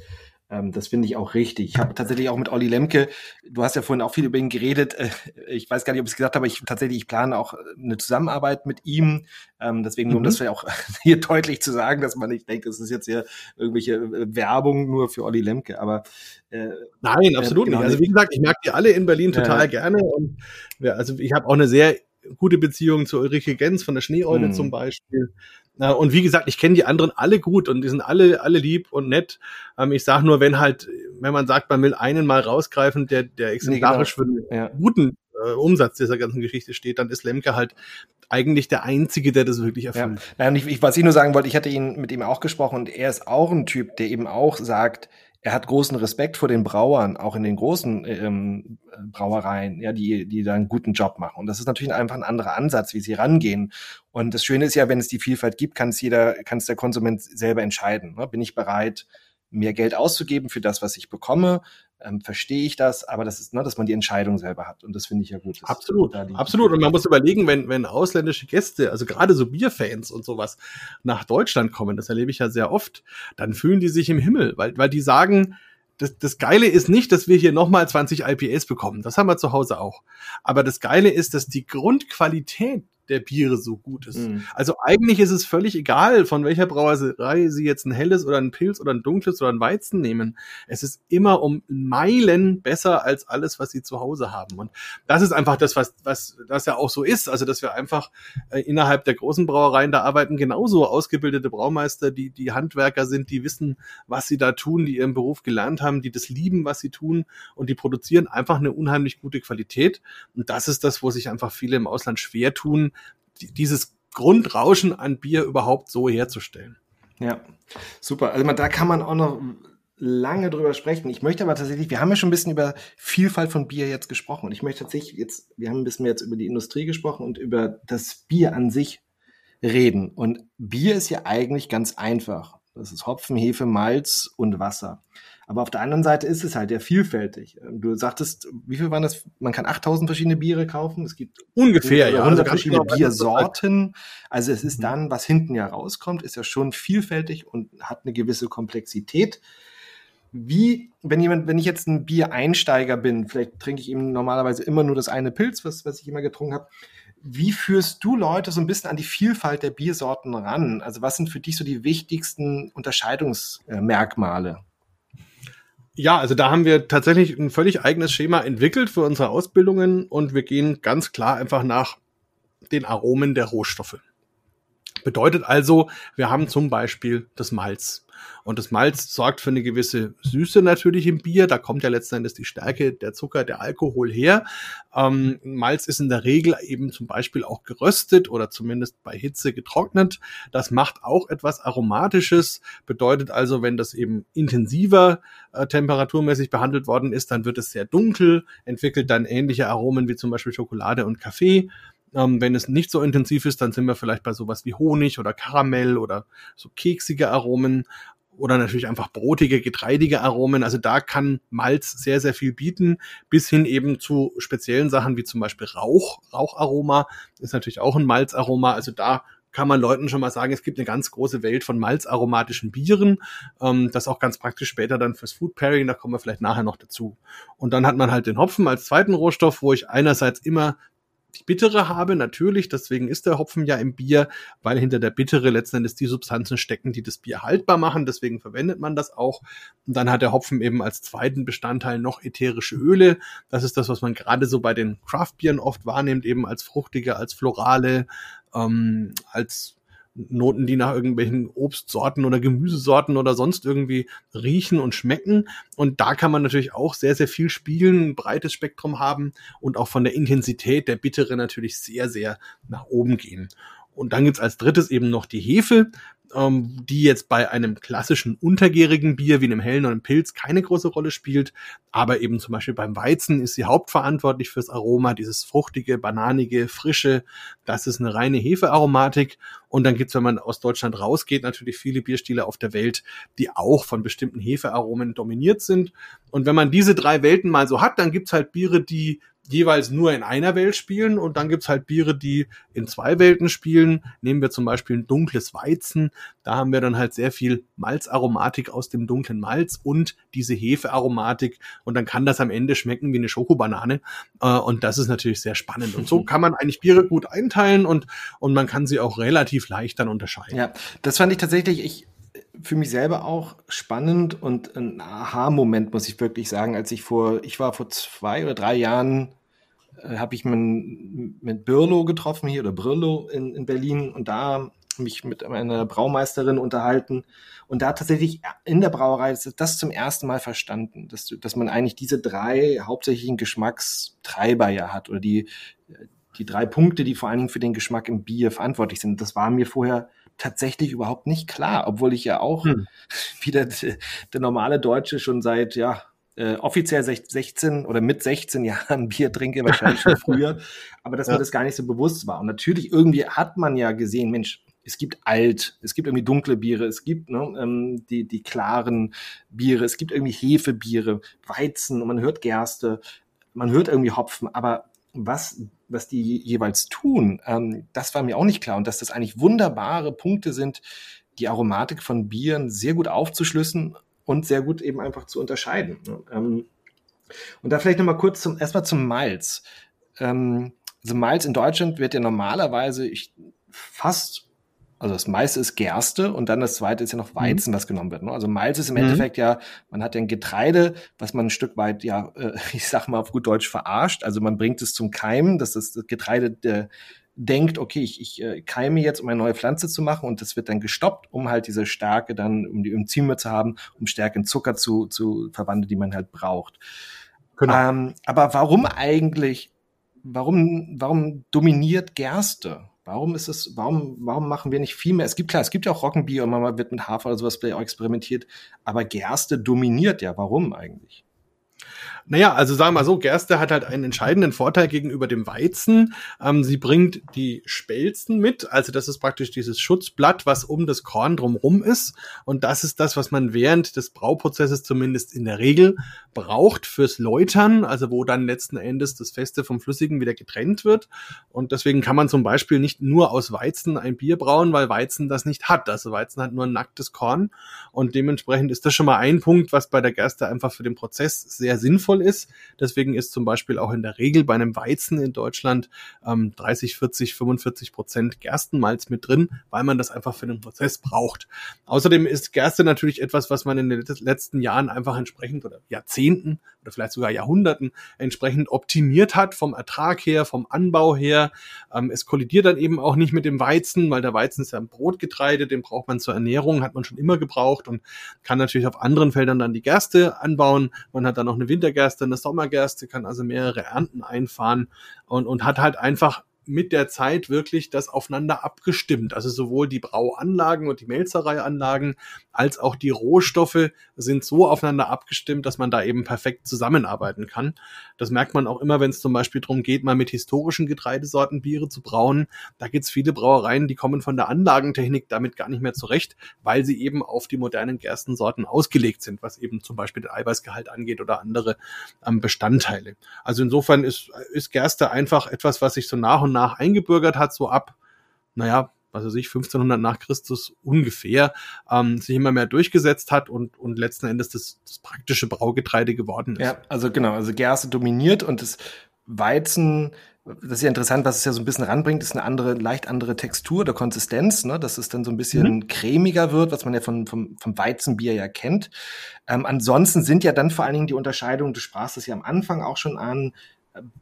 [SPEAKER 1] ähm, das finde ich auch richtig. Ich habe tatsächlich auch mit Olli Lemke, du hast ja vorhin auch viel über ihn geredet. Äh, ich weiß gar nicht, ob ich es gesagt habe, aber ich tatsächlich, ich plane auch eine Zusammenarbeit mit ihm. Ähm, deswegen, nur um mhm. das vielleicht auch <laughs> hier deutlich zu sagen, dass man nicht denkt, das ist jetzt hier irgendwelche äh, Werbung nur für Olli Lemke. Aber
[SPEAKER 3] äh, Nein, absolut äh, genau, nicht. Also wie gesagt, ich mag die alle in Berlin total gerne. Und ja, also ich habe auch eine sehr gute Beziehung zu Ulrike Gens von der Schneeeule mhm. zum Beispiel. Und wie gesagt, ich kenne die anderen alle gut und die sind alle, alle lieb und nett. Ähm, ich sage nur, wenn halt, wenn man sagt, man will einen mal rausgreifen, der, der exemplarisch nee, genau. für einen ja. guten äh, Umsatz dieser ganzen Geschichte steht, dann ist Lemke halt eigentlich der Einzige, der das wirklich erfüllt. Ja.
[SPEAKER 1] Nein, ich, ich, was ich nur sagen wollte, ich hatte ihn mit ihm auch gesprochen und er ist auch ein Typ, der eben auch sagt, er hat großen Respekt vor den Brauern, auch in den großen ähm, Brauereien, ja, die, die da einen guten Job machen. Und das ist natürlich einfach ein anderer Ansatz, wie sie rangehen. Und das Schöne ist ja, wenn es die Vielfalt gibt, kann es jeder, kann es der Konsument selber entscheiden. Ne? Bin ich bereit, mehr Geld auszugeben für das, was ich bekomme, ähm, verstehe ich das, aber das ist, ne, dass man die Entscheidung selber hat und das finde ich ja gut.
[SPEAKER 3] Absolut, absolut. Und man muss überlegen, wenn, wenn ausländische Gäste, also gerade so Bierfans und sowas nach Deutschland kommen, das erlebe ich ja sehr oft, dann fühlen die sich im Himmel, weil, weil die sagen, das, das Geile ist nicht, dass wir hier nochmal 20 IPAs bekommen. Das haben wir zu Hause auch. Aber das Geile ist, dass die Grundqualität der Biere so gut ist. Mhm. Also eigentlich ist es völlig egal, von welcher Brauerei sie jetzt ein helles oder ein Pilz oder ein dunkles oder ein Weizen nehmen. Es ist immer um Meilen besser als alles, was sie zu Hause haben. Und das ist einfach das, was, was das ja auch so ist. Also, dass wir einfach äh, innerhalb der großen Brauereien, da arbeiten genauso ausgebildete Braumeister, die, die Handwerker sind, die wissen, was sie da tun, die ihren Beruf gelernt haben, die das lieben, was sie tun und die produzieren einfach eine unheimlich gute Qualität. Und das ist das, wo sich einfach viele im Ausland schwer tun, dieses Grundrauschen an Bier überhaupt so herzustellen.
[SPEAKER 1] Ja, super. Also da kann man auch noch lange drüber sprechen. Ich möchte aber tatsächlich, wir haben ja schon ein bisschen über Vielfalt von Bier jetzt gesprochen und ich möchte tatsächlich jetzt, wir haben ein bisschen jetzt über die Industrie gesprochen und über das Bier an sich reden. Und Bier ist ja eigentlich ganz einfach. Das ist Hopfen, Hefe, Malz und Wasser. Aber auf der anderen Seite ist es halt ja vielfältig. Ähm, du sagtest, wie viel waren das? Man kann 8000 verschiedene Biere kaufen. Es gibt
[SPEAKER 3] ungefähr
[SPEAKER 1] ja 100 also verschiedene genau, Biersorten. Also es ist mhm. dann, was hinten ja rauskommt, ist ja schon vielfältig und hat eine gewisse Komplexität. Wie, wenn jemand, wenn ich jetzt ein Biereinsteiger bin, vielleicht trinke ich eben normalerweise immer nur das eine Pilz, was, was ich immer getrunken habe. Wie führst du Leute so ein bisschen an die Vielfalt der Biersorten ran? Also was sind für dich so die wichtigsten Unterscheidungsmerkmale?
[SPEAKER 3] Ja, also da haben wir tatsächlich ein völlig eigenes Schema entwickelt für unsere Ausbildungen und wir gehen ganz klar einfach nach den Aromen der Rohstoffe. Bedeutet also, wir haben zum Beispiel das Malz. Und das Malz sorgt für eine gewisse Süße natürlich im Bier. Da kommt ja letzten Endes die Stärke, der Zucker, der Alkohol her. Ähm, Malz ist in der Regel eben zum Beispiel auch geröstet oder zumindest bei Hitze getrocknet. Das macht auch etwas Aromatisches. Bedeutet also, wenn das eben intensiver äh, temperaturmäßig behandelt worden ist, dann wird es sehr dunkel, entwickelt dann ähnliche Aromen wie zum Beispiel Schokolade und Kaffee. Ähm, wenn es nicht so intensiv ist, dann sind wir vielleicht bei sowas wie Honig oder Karamell oder so keksige Aromen oder natürlich einfach brotige, getreidige Aromen. Also da kann Malz sehr, sehr viel bieten, bis hin eben zu speziellen Sachen wie zum Beispiel Rauch. Raucharoma ist natürlich auch ein Malzaroma. Also da kann man Leuten schon mal sagen, es gibt eine ganz große Welt von malzaromatischen Bieren. Ähm, das auch ganz praktisch später dann fürs Food Pairing, da kommen wir vielleicht nachher noch dazu. Und dann hat man halt den Hopfen als zweiten Rohstoff, wo ich einerseits immer die Bittere habe, natürlich, deswegen ist der Hopfen ja im Bier, weil hinter der Bittere letzten Endes die Substanzen stecken, die das Bier haltbar machen, deswegen verwendet man das auch. Und dann hat der Hopfen eben als zweiten Bestandteil noch ätherische Öle. Das ist das, was man gerade so bei den Craft-Bieren oft wahrnimmt, eben als fruchtige, als florale, ähm, als Noten, die nach irgendwelchen Obstsorten oder Gemüsesorten oder sonst irgendwie riechen und schmecken. Und da kann man natürlich auch sehr, sehr viel spielen, ein breites Spektrum haben und auch von der Intensität der Bittere natürlich sehr, sehr nach oben gehen. Und dann gibt's als drittes eben noch die Hefe ähm, die jetzt bei einem klassischen untergärigen Bier wie einem hellen oder einem Pilz keine große Rolle spielt, aber eben zum Beispiel beim Weizen ist sie hauptverantwortlich fürs Aroma, dieses fruchtige, bananige, frische, das ist eine reine Hefearomatik und dann gibt's, wenn man aus Deutschland rausgeht, natürlich viele Bierstile auf der Welt, die auch von bestimmten Hefearomen dominiert sind und wenn man diese drei Welten mal so hat, dann gibt's halt Biere, die jeweils nur in einer Welt spielen und dann gibt's halt Biere, die in zwei Welten spielen. Nehmen wir zum Beispiel ein dunkles Weizen. Da haben wir dann halt sehr viel Malzaromatik aus dem dunklen Malz und diese Hefearomatik und dann kann das am Ende schmecken wie eine Schokobanane äh, und das ist natürlich sehr spannend. Und so <laughs> kann man eigentlich Biere gut einteilen und, und man kann sie auch relativ leicht dann unterscheiden.
[SPEAKER 1] Ja, das fand ich tatsächlich, ich für mich selber auch spannend und ein Aha-Moment, muss ich wirklich sagen, als ich vor, ich war vor zwei oder drei Jahren äh, habe ich mit, mit Birlo getroffen hier oder Brillo in, in Berlin und da mich mit einer Braumeisterin unterhalten und da tatsächlich in der Brauerei das zum ersten Mal verstanden, dass, dass man eigentlich diese drei hauptsächlichen Geschmackstreiber ja hat oder die, die drei Punkte, die vor allen Dingen für den Geschmack im Bier verantwortlich sind. Das war mir vorher tatsächlich überhaupt nicht klar, obwohl ich ja auch hm. <laughs> wieder der normale Deutsche schon seit ja äh, offiziell 16 oder mit 16 Jahren <laughs> Bier trinke, wahrscheinlich schon früher, aber dass ja. mir das gar nicht so bewusst war. Und natürlich irgendwie hat man ja gesehen, Mensch, es gibt alt, es gibt irgendwie dunkle Biere, es gibt ne, ähm, die, die klaren Biere, es gibt irgendwie Hefebiere, Weizen und man hört Gerste, man hört irgendwie Hopfen, aber was, was die jeweils tun, ähm, das war mir auch nicht klar und dass das eigentlich wunderbare Punkte sind, die Aromatik von Bieren sehr gut aufzuschlüssen und sehr gut eben einfach zu unterscheiden. Ne? Ähm, und da vielleicht nochmal kurz zum, erstmal zum Malz. Ähm, also Malz in Deutschland wird ja normalerweise ich, fast, also das meiste ist Gerste und dann das zweite ist ja noch Weizen, mhm. was genommen wird. Ne? Also Malz ist im mhm. Endeffekt ja, man hat ja ein Getreide, was man ein Stück weit, ja, äh, <laughs> ich sag mal auf gut Deutsch verarscht. Also man bringt es zum Keimen, dass das Getreide der, denkt, okay, ich, ich äh, keime jetzt, um eine neue Pflanze zu machen und das wird dann gestoppt, um halt diese Stärke dann, um die Enzyme zu haben, um Stärke in Zucker zu, zu verwandeln, die man halt braucht. Genau. Ähm, aber warum eigentlich, warum, warum dominiert Gerste? Warum ist es, warum, warum machen wir nicht viel mehr? Es gibt klar, es gibt ja auch Roggenbier und man wird mit Hafer oder sowas experimentiert, aber Gerste dominiert ja. Warum eigentlich?
[SPEAKER 3] Naja, also sagen wir mal so, Gerste hat halt einen entscheidenden Vorteil gegenüber dem Weizen. Ähm, sie bringt die Spelzen mit, also das ist praktisch dieses Schutzblatt, was um das Korn drumrum ist. Und das ist das, was man während des Brauprozesses zumindest in der Regel braucht fürs Läutern, also wo dann letzten Endes das Feste vom Flüssigen wieder getrennt wird. Und deswegen kann man zum Beispiel nicht nur aus Weizen ein Bier brauen, weil Weizen das nicht hat. Also Weizen hat nur ein nacktes Korn. Und dementsprechend ist das schon mal ein Punkt, was bei der Gerste einfach für den Prozess sehr sinnvoll Fall ist. Deswegen ist zum Beispiel auch in der Regel bei einem Weizen in Deutschland ähm, 30, 40, 45 Prozent Gerstenmalz mit drin, weil man das einfach für den Prozess braucht. Außerdem ist Gerste natürlich etwas, was man in den letzten Jahren einfach entsprechend oder Jahrzehnten oder vielleicht sogar Jahrhunderten entsprechend optimiert hat vom Ertrag her, vom Anbau her. Ähm, es kollidiert dann eben auch nicht mit dem Weizen, weil der Weizen ist ja ein Brotgetreide, den braucht man zur Ernährung, hat man schon immer gebraucht und kann natürlich auf anderen Feldern dann die Gerste anbauen. Man hat dann noch eine Wintergerste, eine Sommergerste, kann also mehrere Ernten einfahren und, und hat halt einfach mit der Zeit wirklich das aufeinander abgestimmt. Also sowohl die Brauanlagen und die Melzereianlagen als auch die Rohstoffe sind so aufeinander abgestimmt, dass man da eben perfekt zusammenarbeiten kann. Das merkt man auch immer, wenn es zum Beispiel darum geht, mal mit historischen Getreidesorten Biere zu brauen. Da gibt es viele Brauereien, die kommen von der Anlagentechnik damit gar nicht mehr zurecht, weil sie eben auf die modernen Gerstensorten ausgelegt sind, was eben zum Beispiel den Eiweißgehalt angeht oder andere ähm, Bestandteile. Also insofern ist, ist Gerste einfach etwas, was sich so nach und nach nach eingebürgert hat, so ab, naja, was weiß ich, 1500 nach Christus ungefähr, ähm, sich immer mehr durchgesetzt hat und, und letzten Endes das, das praktische Braugetreide geworden ist.
[SPEAKER 1] Ja, also genau, also Gerste dominiert und das Weizen, das ist ja interessant, was es ja so ein bisschen ranbringt, ist eine andere, leicht andere Textur oder Konsistenz, ne? dass es dann so ein bisschen mhm. cremiger wird, was man ja von, vom, vom Weizenbier ja kennt. Ähm, ansonsten sind ja dann vor allen Dingen die Unterscheidungen, du sprachst es ja am Anfang auch schon an,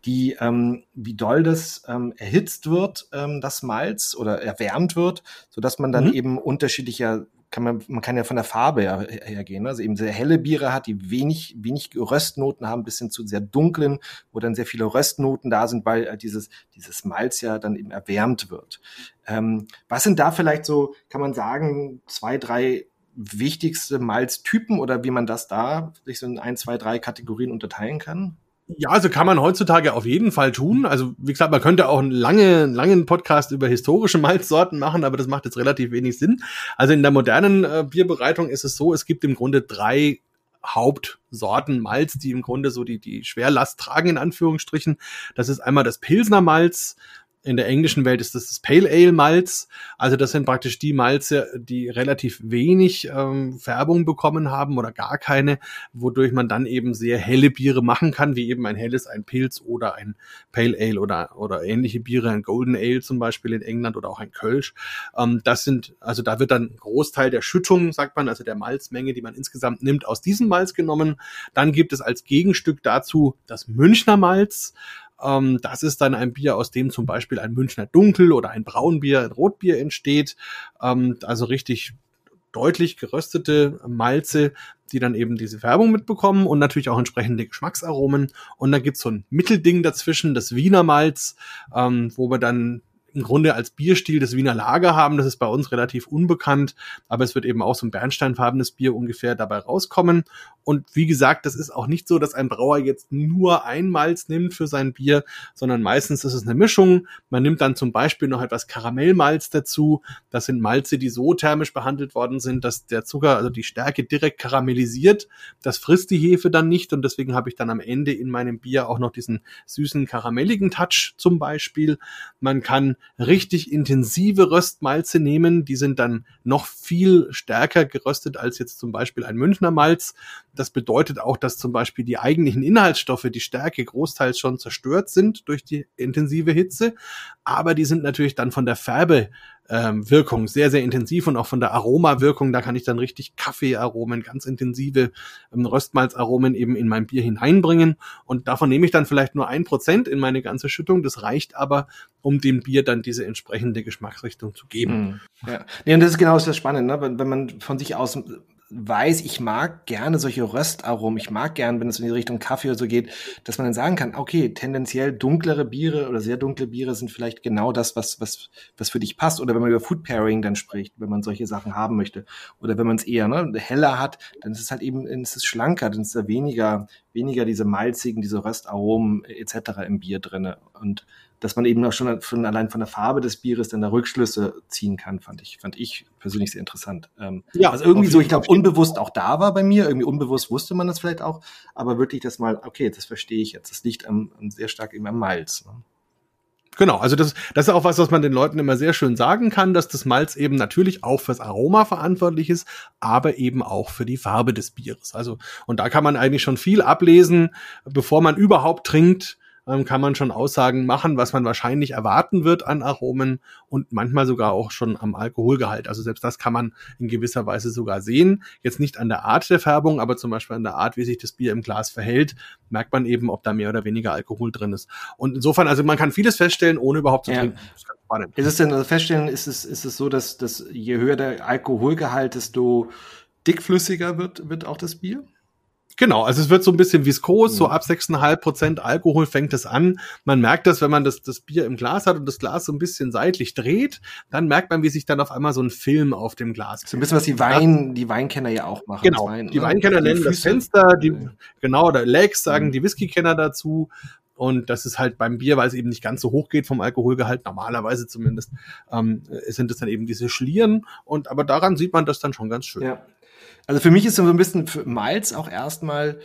[SPEAKER 1] die, ähm, wie doll das ähm, erhitzt wird, ähm, das Malz oder erwärmt wird, so dass man dann mhm. eben unterschiedlicher kann man, man kann ja von der Farbe her, hergehen. Also eben sehr helle Biere hat, die wenig, wenig Röstnoten haben, bis hin zu sehr dunklen, wo dann sehr viele Röstnoten da sind, weil äh, dieses, dieses Malz ja dann eben erwärmt wird. Ähm, was sind da vielleicht so, kann man sagen, zwei, drei wichtigste Malztypen oder wie man das da sich so in ein, zwei, drei Kategorien unterteilen kann?
[SPEAKER 3] Ja, also kann man heutzutage auf jeden Fall tun. Also wie gesagt, man könnte auch einen langen, langen Podcast über historische Malzsorten machen, aber das macht jetzt relativ wenig Sinn. Also in der modernen äh, Bierbereitung ist es so, es gibt im Grunde drei Hauptsorten Malz, die im Grunde so die, die Schwerlast tragen, in Anführungsstrichen. Das ist einmal das Pilsner Malz, in der englischen Welt ist das das Pale Ale Malz. Also das sind praktisch die Malze, die relativ wenig ähm, Färbung bekommen haben oder gar keine, wodurch man dann eben sehr helle Biere machen kann, wie eben ein helles, ein Pilz oder ein Pale Ale oder, oder ähnliche Biere, ein Golden Ale zum Beispiel in England oder auch ein Kölsch. Ähm, das sind, also da wird dann ein Großteil der Schüttung, sagt man, also der Malzmenge, die man insgesamt nimmt, aus diesem Malz genommen. Dann gibt es als Gegenstück dazu das Münchner Malz. Ähm, das ist dann ein Bier, aus dem zum Beispiel ein Münchner Dunkel oder ein Braunbier, ein Rotbier entsteht. Ähm, also richtig deutlich geröstete Malze, die dann eben diese Färbung mitbekommen und natürlich auch entsprechende Geschmacksaromen. Und dann gibt's so ein Mittelding dazwischen, das Wiener Malz, ähm, wo wir dann im Grunde als Bierstil das Wiener Lager haben. Das ist bei uns relativ unbekannt, aber es wird eben auch so ein bernsteinfarbenes Bier ungefähr dabei rauskommen. Und wie gesagt, das ist auch nicht so, dass ein Brauer jetzt nur ein Malz nimmt für sein Bier, sondern meistens ist es eine Mischung. Man nimmt dann zum Beispiel noch etwas Karamellmalz dazu. Das sind Malze, die so thermisch behandelt worden sind, dass der Zucker, also die Stärke direkt karamellisiert. Das frisst die Hefe dann nicht und deswegen habe ich dann am Ende in meinem Bier auch noch diesen süßen karamelligen Touch zum Beispiel. Man kann richtig intensive Röstmalze nehmen. Die sind dann noch viel stärker geröstet als jetzt zum Beispiel ein Münchner Malz. Das bedeutet auch, dass zum Beispiel die eigentlichen Inhaltsstoffe, die Stärke großteils schon zerstört sind durch die intensive Hitze. Aber die sind natürlich dann von der Färbe ähm, Wirkung sehr, sehr intensiv und auch von der Aromawirkung, da kann ich dann richtig Kaffeearomen, ganz intensive ähm, Röstmalzaromen eben in mein Bier hineinbringen und davon nehme ich dann vielleicht nur ein Prozent in meine ganze Schüttung, das reicht aber, um dem Bier dann diese entsprechende Geschmacksrichtung zu geben.
[SPEAKER 1] Mhm. Ja, nee, und das ist genau das Spannende, ne? wenn, wenn man von sich aus weiß, ich mag gerne solche Röstaromen, ich mag gerne, wenn es in die Richtung Kaffee oder so geht, dass man dann sagen kann, okay, tendenziell dunklere Biere oder sehr dunkle Biere sind vielleicht genau das, was, was, was für dich passt. Oder wenn man über Food Pairing dann spricht, wenn man solche Sachen haben möchte. Oder wenn man es eher ne, heller hat, dann ist es halt eben, dann ist es schlanker, dann ist da weniger, weniger diese malzigen, diese Röstaromen etc. im Bier drinne. Und dass man eben auch schon von, allein von der Farbe des Bieres dann da Rückschlüsse ziehen kann, fand ich, fand ich persönlich sehr interessant. Ähm, ja, also irgendwie so, ich glaube, unbewusst auch da war bei mir, irgendwie unbewusst wusste man das vielleicht auch, aber wirklich das mal, okay, das verstehe ich jetzt, das liegt am, am sehr stark eben am Malz. Ne?
[SPEAKER 3] Genau, also das, das ist auch was, was man den Leuten immer sehr schön sagen kann, dass das Malz eben natürlich auch fürs Aroma verantwortlich ist, aber eben auch für die Farbe des Bieres. Also, und da kann man eigentlich schon viel ablesen, bevor man überhaupt trinkt, ähm, kann man schon Aussagen machen, was man wahrscheinlich erwarten wird an Aromen und manchmal sogar auch schon am Alkoholgehalt. Also selbst das kann man in gewisser Weise sogar sehen. Jetzt nicht an der Art der Färbung, aber zum Beispiel an der Art, wie sich das Bier im Glas verhält, merkt man eben, ob da mehr oder weniger Alkohol drin ist. Und insofern, also man kann vieles feststellen, ohne überhaupt zu ja. trinken.
[SPEAKER 1] Ist es denn also feststellen, ist es, ist es so, dass, dass je höher der Alkoholgehalt, desto dickflüssiger wird, wird auch das Bier?
[SPEAKER 3] Genau, also es wird so ein bisschen viskos, so mhm. ab 6,5 Prozent Alkohol fängt es an. Man merkt das, wenn man das, das Bier im Glas hat und das Glas so ein bisschen seitlich dreht, dann merkt man, wie sich dann auf einmal so ein Film auf dem Glas.
[SPEAKER 1] So ein bisschen, was die Wein, die Weinkenner ja auch machen.
[SPEAKER 3] Genau, Wein, die ne? Weinkenner nennen Füße. das Fenster, die, genau, oder Legs sagen mhm. die Whiskykenner dazu. Und das ist halt beim Bier, weil es eben nicht ganz so hoch geht vom Alkoholgehalt, normalerweise zumindest, ähm, sind es dann eben diese Schlieren. Und aber daran sieht man das dann schon ganz schön.
[SPEAKER 1] Ja. Also für mich ist so ein bisschen für Malz auch erstmal,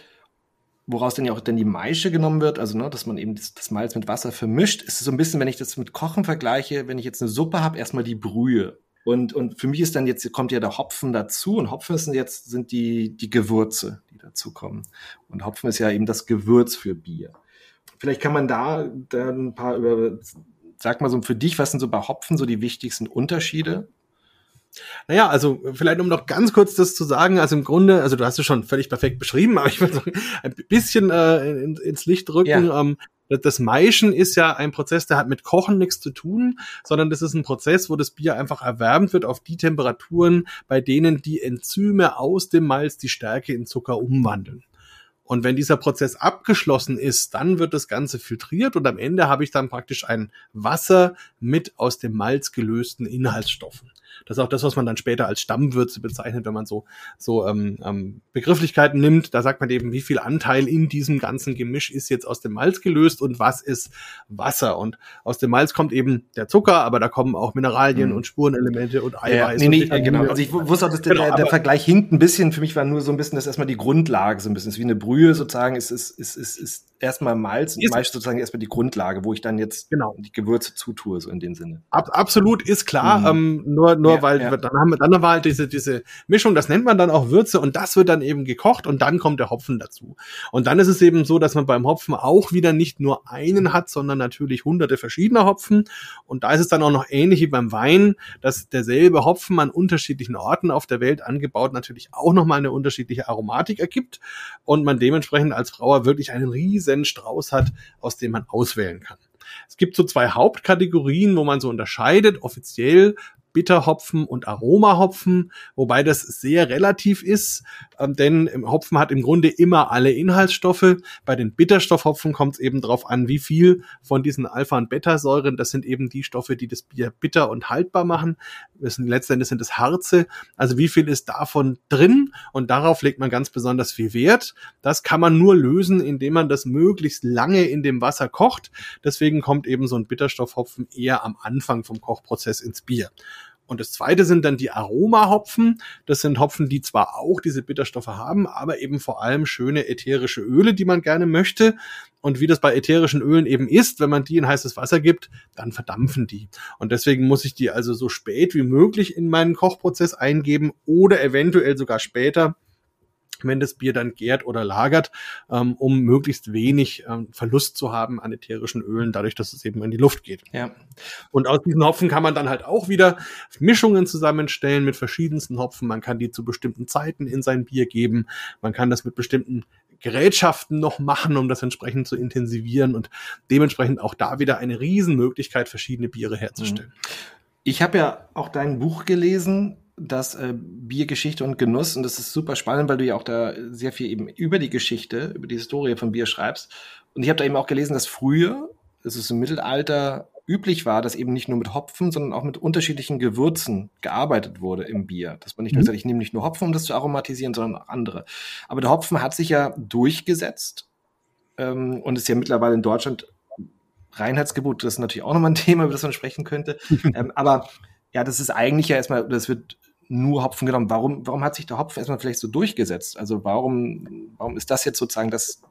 [SPEAKER 1] woraus dann ja auch dann die Maische genommen wird, also ne, dass man eben das, das Malz mit Wasser vermischt, ist so ein bisschen, wenn ich das mit Kochen vergleiche, wenn ich jetzt eine Suppe habe, erstmal die Brühe. Und, und für mich ist dann jetzt, kommt ja der Hopfen dazu und Hopfen sind jetzt, sind die, die Gewürze, die dazu kommen. Und Hopfen ist ja eben das Gewürz für Bier. Vielleicht kann man da dann ein paar über, sag mal so für dich, was sind so bei Hopfen so die wichtigsten Unterschiede
[SPEAKER 3] naja, also vielleicht um noch ganz kurz das zu sagen, also im Grunde, also du hast es schon völlig perfekt beschrieben, <laughs> aber ich will sagen, ein bisschen äh, in, ins Licht rücken. Ja. Ähm, das Maischen ist ja ein Prozess, der hat mit Kochen nichts zu tun, sondern das ist ein Prozess, wo das Bier einfach erwärmt wird auf die Temperaturen, bei denen die Enzyme aus dem Malz die Stärke in Zucker umwandeln. Und wenn dieser Prozess abgeschlossen ist, dann wird das Ganze filtriert und am Ende habe ich dann praktisch ein Wasser mit aus dem Malz gelösten Inhaltsstoffen. Das ist auch das, was man dann später als Stammwürze bezeichnet, wenn man so, so ähm, ähm, Begrifflichkeiten nimmt. Da sagt man eben, wie viel Anteil in diesem ganzen Gemisch ist jetzt aus dem Malz gelöst und was ist Wasser. Und aus dem Malz kommt eben der Zucker, aber da kommen auch Mineralien mhm. und Spurenelemente und Eiweiß.
[SPEAKER 1] Ja, nee, nee, genau. Also ich wusste auch, dass der, genau, der, Vergleich hinkt ein bisschen. Für mich war nur so ein bisschen das erstmal die Grundlage, so ein bisschen. Ist wie eine Brühe sozusagen, ist, ist, ist, ist, ist erstmal Malz und Mais sozusagen erstmal die Grundlage, wo ich dann jetzt genau. die Gewürze zutue, so in dem Sinne.
[SPEAKER 3] Ab, absolut ist klar, mhm. ähm, nur, nur ja, weil ja. dann haben wir, dann war halt diese, diese Mischung, das nennt man dann auch Würze und das wird dann eben gekocht und dann kommt der Hopfen dazu. Und dann ist es eben so, dass man beim Hopfen auch wieder nicht nur einen hat, sondern natürlich hunderte verschiedener Hopfen. Und da ist es dann auch noch ähnlich wie beim Wein, dass derselbe Hopfen an unterschiedlichen Orten auf der Welt angebaut natürlich auch nochmal eine unterschiedliche Aromatik ergibt und man dementsprechend als Brauer wirklich einen riesen Strauß hat, aus dem man auswählen kann. Es gibt so zwei Hauptkategorien, wo man so unterscheidet. Offiziell Bitterhopfen und Aromahopfen, wobei das sehr relativ ist, ähm, denn Hopfen hat im Grunde immer alle Inhaltsstoffe. Bei den Bitterstoffhopfen kommt es eben darauf an, wie viel von diesen Alpha- und Beta-Säuren, das sind eben die Stoffe, die das Bier bitter und haltbar machen. Letztendlich sind es Harze. Also wie viel ist davon drin? Und darauf legt man ganz besonders viel Wert. Das kann man nur lösen, indem man das möglichst lange in dem Wasser kocht. Deswegen kommt eben so ein Bitterstoffhopfen eher am Anfang vom Kochprozess ins Bier. Und das zweite sind dann die Aromahopfen. Das sind Hopfen, die zwar auch diese Bitterstoffe haben, aber eben vor allem schöne ätherische Öle, die man gerne möchte. Und wie das bei ätherischen Ölen eben ist, wenn man die in heißes Wasser gibt, dann verdampfen die. Und deswegen muss ich die also so spät wie möglich in meinen Kochprozess eingeben oder eventuell sogar später, wenn das Bier dann gärt oder lagert, ähm, um möglichst wenig ähm, Verlust zu haben an ätherischen Ölen, dadurch, dass es eben in die Luft geht.
[SPEAKER 1] Ja.
[SPEAKER 3] Und aus diesen Hopfen kann man dann halt auch wieder Mischungen zusammenstellen mit verschiedensten Hopfen. Man kann die zu bestimmten Zeiten in sein Bier geben. Man kann das mit bestimmten Gerätschaften noch machen, um das entsprechend zu intensivieren und dementsprechend auch da wieder eine Riesenmöglichkeit, verschiedene Biere herzustellen. Mhm.
[SPEAKER 1] Ich habe ja auch dein Buch gelesen, das äh, Biergeschichte und Genuss. Und das ist super spannend, weil du ja auch da sehr viel eben über die Geschichte, über die Historie von Bier schreibst. Und ich habe da eben auch gelesen, dass früher, es ist im Mittelalter üblich war, dass eben nicht nur mit Hopfen, sondern auch mit unterschiedlichen Gewürzen gearbeitet wurde im Bier. Dass man nicht nur mhm. sagt, ich nehme nicht nur Hopfen, um das zu aromatisieren, sondern auch andere. Aber der Hopfen hat sich ja durchgesetzt ähm, und ist ja mittlerweile in Deutschland Reinheitsgebot. Das ist natürlich auch nochmal ein <laughs> Thema, über das man sprechen könnte. ähm, aber ja, das ist eigentlich ja erstmal, das wird nur Hopfen genommen. Warum, warum hat sich der Hopfen erstmal vielleicht so durchgesetzt? Also warum, warum ist das jetzt sozusagen das,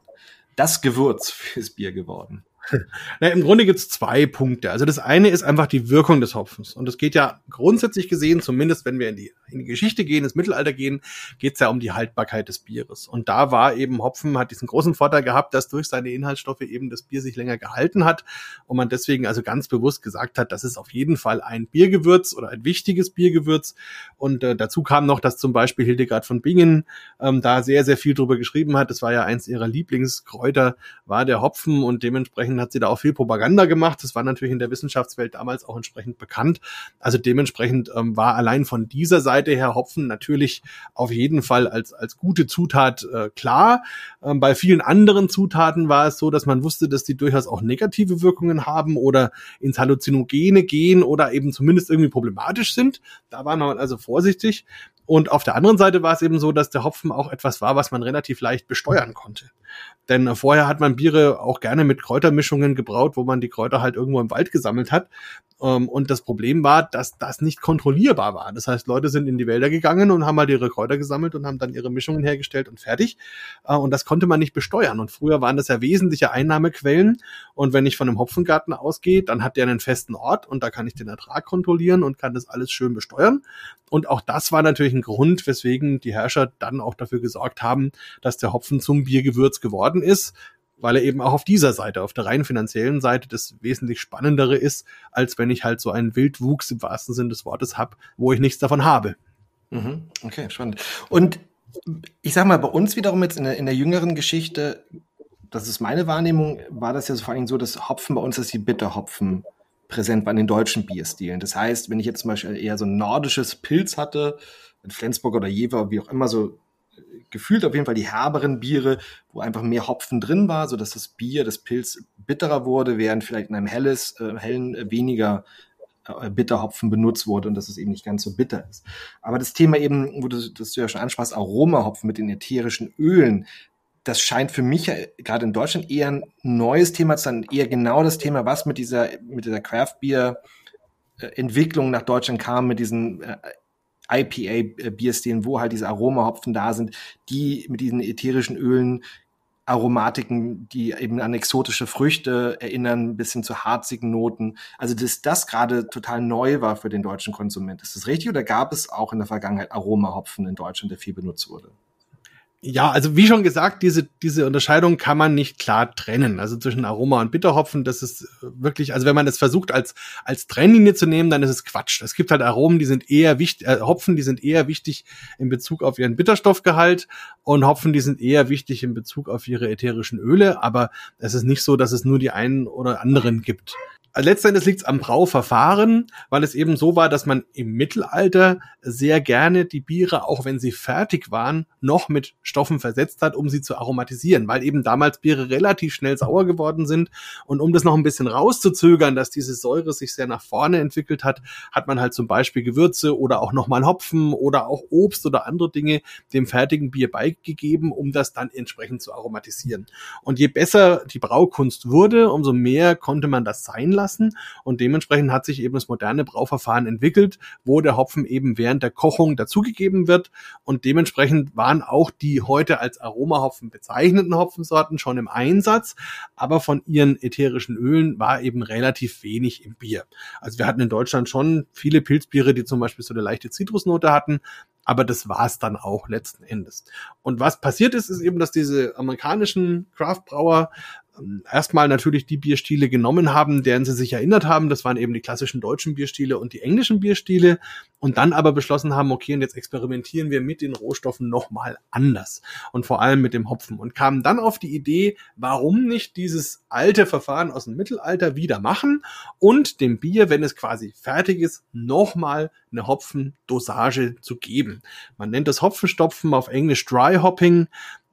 [SPEAKER 1] das Gewürz fürs Bier geworden? <laughs>
[SPEAKER 3] Na, Im Grunde gibt es zwei Punkte. Also das eine ist einfach die Wirkung des Hopfens. Und es geht ja grundsätzlich gesehen, zumindest wenn wir in die, in die Geschichte gehen, ins Mittelalter gehen, geht es ja um die Haltbarkeit des Bieres. Und da war eben Hopfen, hat diesen großen Vorteil gehabt, dass durch seine Inhaltsstoffe eben das Bier sich länger gehalten hat und man deswegen also ganz bewusst gesagt hat, das ist auf jeden Fall ein Biergewürz oder ein wichtiges Biergewürz. Und äh, dazu kam noch, dass zum Beispiel Hildegard von Bingen ähm, da sehr, sehr viel drüber geschrieben hat. Das war ja eins ihrer Lieblingskräuter, war der Hopfen und dementsprechend dementsprechend hat sie da auch viel Propaganda gemacht. Das war natürlich in der Wissenschaftswelt damals auch entsprechend bekannt. Also dementsprechend ähm, war allein von dieser Seite her Hopfen natürlich auf jeden Fall als, als gute Zutat äh, klar. Ähm, bei vielen anderen Zutaten war es so, dass man wusste, dass die durchaus auch negative Wirkungen haben oder ins Halluzinogene gehen oder eben zumindest irgendwie problematisch sind. Da war man also vorsichtig. Und auf der anderen Seite war es eben so, dass der Hopfen auch etwas war, was man relativ leicht besteuern konnte. Denn vorher hat man Biere auch gerne mit Kräutermischungen gebraut, wo man die Kräuter halt irgendwo im Wald gesammelt hat. Ähm, und das Problem war, dass das nicht kontrollierbar war. Das heißt, Leute sind in die Wälder gegangen und haben halt ihre Kräuter gesammelt und haben dann ihre Mischungen hergestellt und fertig. Äh, und das konnte man nicht besteuern. Und früher waren das ja wesentliche Einnahmequellen. Und wenn ich von einem Hopfengarten ausgehe, dann hat der einen festen Ort und da kann ich den Ertrag kontrollieren und kann das alles schön besteuern. Und auch das war natürlich ein Grund, weswegen die Herrscher dann auch dafür gesorgt haben, dass der Hopfen zum Biergewürz geworden ist weil er eben auch auf dieser Seite, auf der rein finanziellen Seite, das wesentlich spannendere ist, als wenn ich halt so einen Wildwuchs im wahrsten Sinne des Wortes habe, wo ich nichts davon habe.
[SPEAKER 1] Mhm. Okay, spannend. Und ich sag mal, bei uns wiederum jetzt in der, in der jüngeren Geschichte, das ist meine Wahrnehmung, war das ja so vor allem so, dass Hopfen bei uns ist die Bitterhopfen präsent war in den deutschen Bierstilen. Das heißt, wenn ich jetzt zum Beispiel eher so ein nordisches Pilz hatte, in Flensburg oder Jever, wie auch immer, so gefühlt auf jeden Fall die herberen Biere, wo einfach mehr Hopfen drin war, so dass das Bier, das Pilz bitterer wurde, während vielleicht in einem helles, äh, hellen äh, weniger äh, Bitterhopfen benutzt wurde und dass es eben nicht ganz so bitter ist. Aber das Thema eben, wo du das du ja schon ansprachst, Aromahopfen mit den ätherischen Ölen, das scheint für mich gerade in Deutschland eher ein neues Thema zu sein, eher genau das Thema, was mit dieser, mit dieser Craft Beer äh, Entwicklung nach Deutschland kam, mit diesen äh, IPA-Bierstilen, wo halt diese Aromahopfen da sind, die mit diesen ätherischen Ölen Aromatiken, die eben an exotische Früchte erinnern, ein bisschen zu harzigen Noten. Also, dass das gerade total neu war für den deutschen Konsument. Ist das richtig oder gab es auch in der Vergangenheit Aromahopfen in Deutschland, der viel benutzt wurde?
[SPEAKER 3] Ja, also wie schon gesagt, diese, diese Unterscheidung kann man nicht klar trennen. Also zwischen Aroma und Bitterhopfen, das ist wirklich, also wenn man das versucht als, als Trennlinie zu nehmen, dann ist es Quatsch. Es gibt halt Aromen, die sind eher wichtig, äh, Hopfen, die sind eher wichtig in Bezug auf ihren Bitterstoffgehalt und Hopfen, die sind eher wichtig in Bezug auf ihre ätherischen Öle, aber es ist nicht so, dass es nur die einen oder anderen gibt. Letztendlich liegt es am Brauverfahren, weil es eben so war, dass man im Mittelalter sehr gerne die Biere, auch wenn sie fertig waren, noch mit Stoffen versetzt hat, um sie zu aromatisieren, weil eben damals Biere relativ schnell sauer geworden sind. Und um das noch ein bisschen rauszuzögern, dass diese Säure sich sehr nach vorne entwickelt hat, hat man halt zum Beispiel Gewürze oder auch nochmal Hopfen oder auch Obst oder andere Dinge dem fertigen Bier beigegeben, um das dann entsprechend zu aromatisieren. Und je besser die Braukunst wurde, umso mehr konnte man das sein lassen lassen. Und dementsprechend hat sich eben das moderne Brauverfahren entwickelt, wo der Hopfen eben während der Kochung dazugegeben wird. Und dementsprechend waren auch die heute als Aromahopfen bezeichneten Hopfensorten schon im Einsatz. Aber von ihren ätherischen Ölen war eben relativ wenig im Bier. Also wir hatten in Deutschland schon viele Pilzbiere, die zum Beispiel so eine leichte Zitrusnote hatten. Aber das war es dann auch letzten Endes. Und was passiert ist, ist eben, dass diese amerikanischen Craftbrauer erstmal natürlich die Bierstile genommen haben, deren sie sich erinnert haben. Das waren eben die klassischen deutschen Bierstile und die englischen Bierstile. Und dann aber beschlossen haben, okay, und jetzt experimentieren wir mit den Rohstoffen nochmal anders. Und vor allem mit dem Hopfen. Und kamen dann auf die Idee, warum nicht dieses alte Verfahren aus dem Mittelalter wieder machen und dem Bier, wenn es quasi fertig ist, nochmal eine Hopfendosage zu geben. Man nennt das Hopfenstopfen auf Englisch Dry Hopping.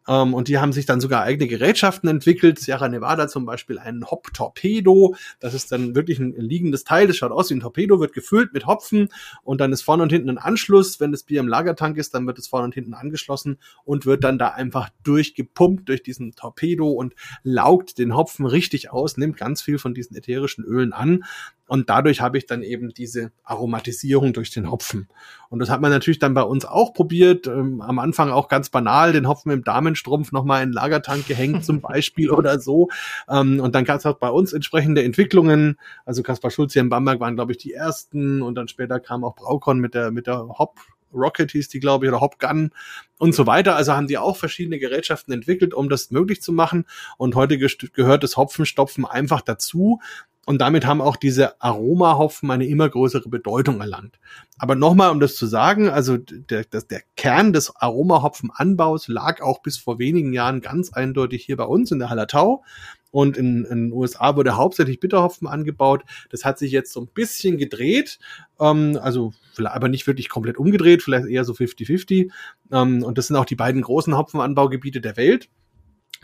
[SPEAKER 3] Ähm, und die haben sich dann sogar eigene Gerätschaften entwickelt. Sierra Nevada zum Beispiel einen Hop-Torpedo. Das ist dann wirklich ein liegendes Teil. Das schaut aus wie ein Torpedo, wird gefüllt mit Hopfen und dann ist vorne und hinten ein Anschluss. Wenn das Bier im Lagertank ist, dann wird es vorne und hinten angeschlossen und wird dann da einfach durchgepumpt durch diesen Torpedo und laugt den Hopfen richtig aus, nimmt ganz viel von diesen ätherischen Ölen an Und dadurch habe ich dann eben diese Aromatisierung durch den Hopfen. Und das hat man natürlich dann bei uns auch probiert. Ähm, am Anfang auch ganz banal, den Hopfen im Damenstrumpf nochmal in den Lagertank gehängt zum Beispiel <laughs> oder so. Ähm, und dann gab es auch bei uns entsprechende Entwicklungen. Also Kaspar Schulz hier in Bamberg waren, glaube ich, die ersten. Und dann später kam auch Braukon mit der, mit der Hop Rocket hieß die, glaube ich, oder Hopgun und so weiter. Also haben die auch verschiedene Gerätschaften entwickelt, um das möglich zu machen. Und heute gehört das Hopfenstopfen einfach dazu. Und damit haben auch diese Aromahopfen eine immer größere Bedeutung erlangt. Aber nochmal, um das zu sagen, also der, der, der Kern des Aromahopfenanbaus lag auch bis vor wenigen Jahren ganz eindeutig hier bei uns in der Hallertau. Und in, in den USA wurde hauptsächlich Bitterhopfen angebaut. Das hat sich jetzt so ein bisschen gedreht, ähm, also aber nicht wirklich komplett umgedreht, vielleicht eher so 50-50. Ähm, und das sind auch die beiden großen Hopfenanbaugebiete der Welt.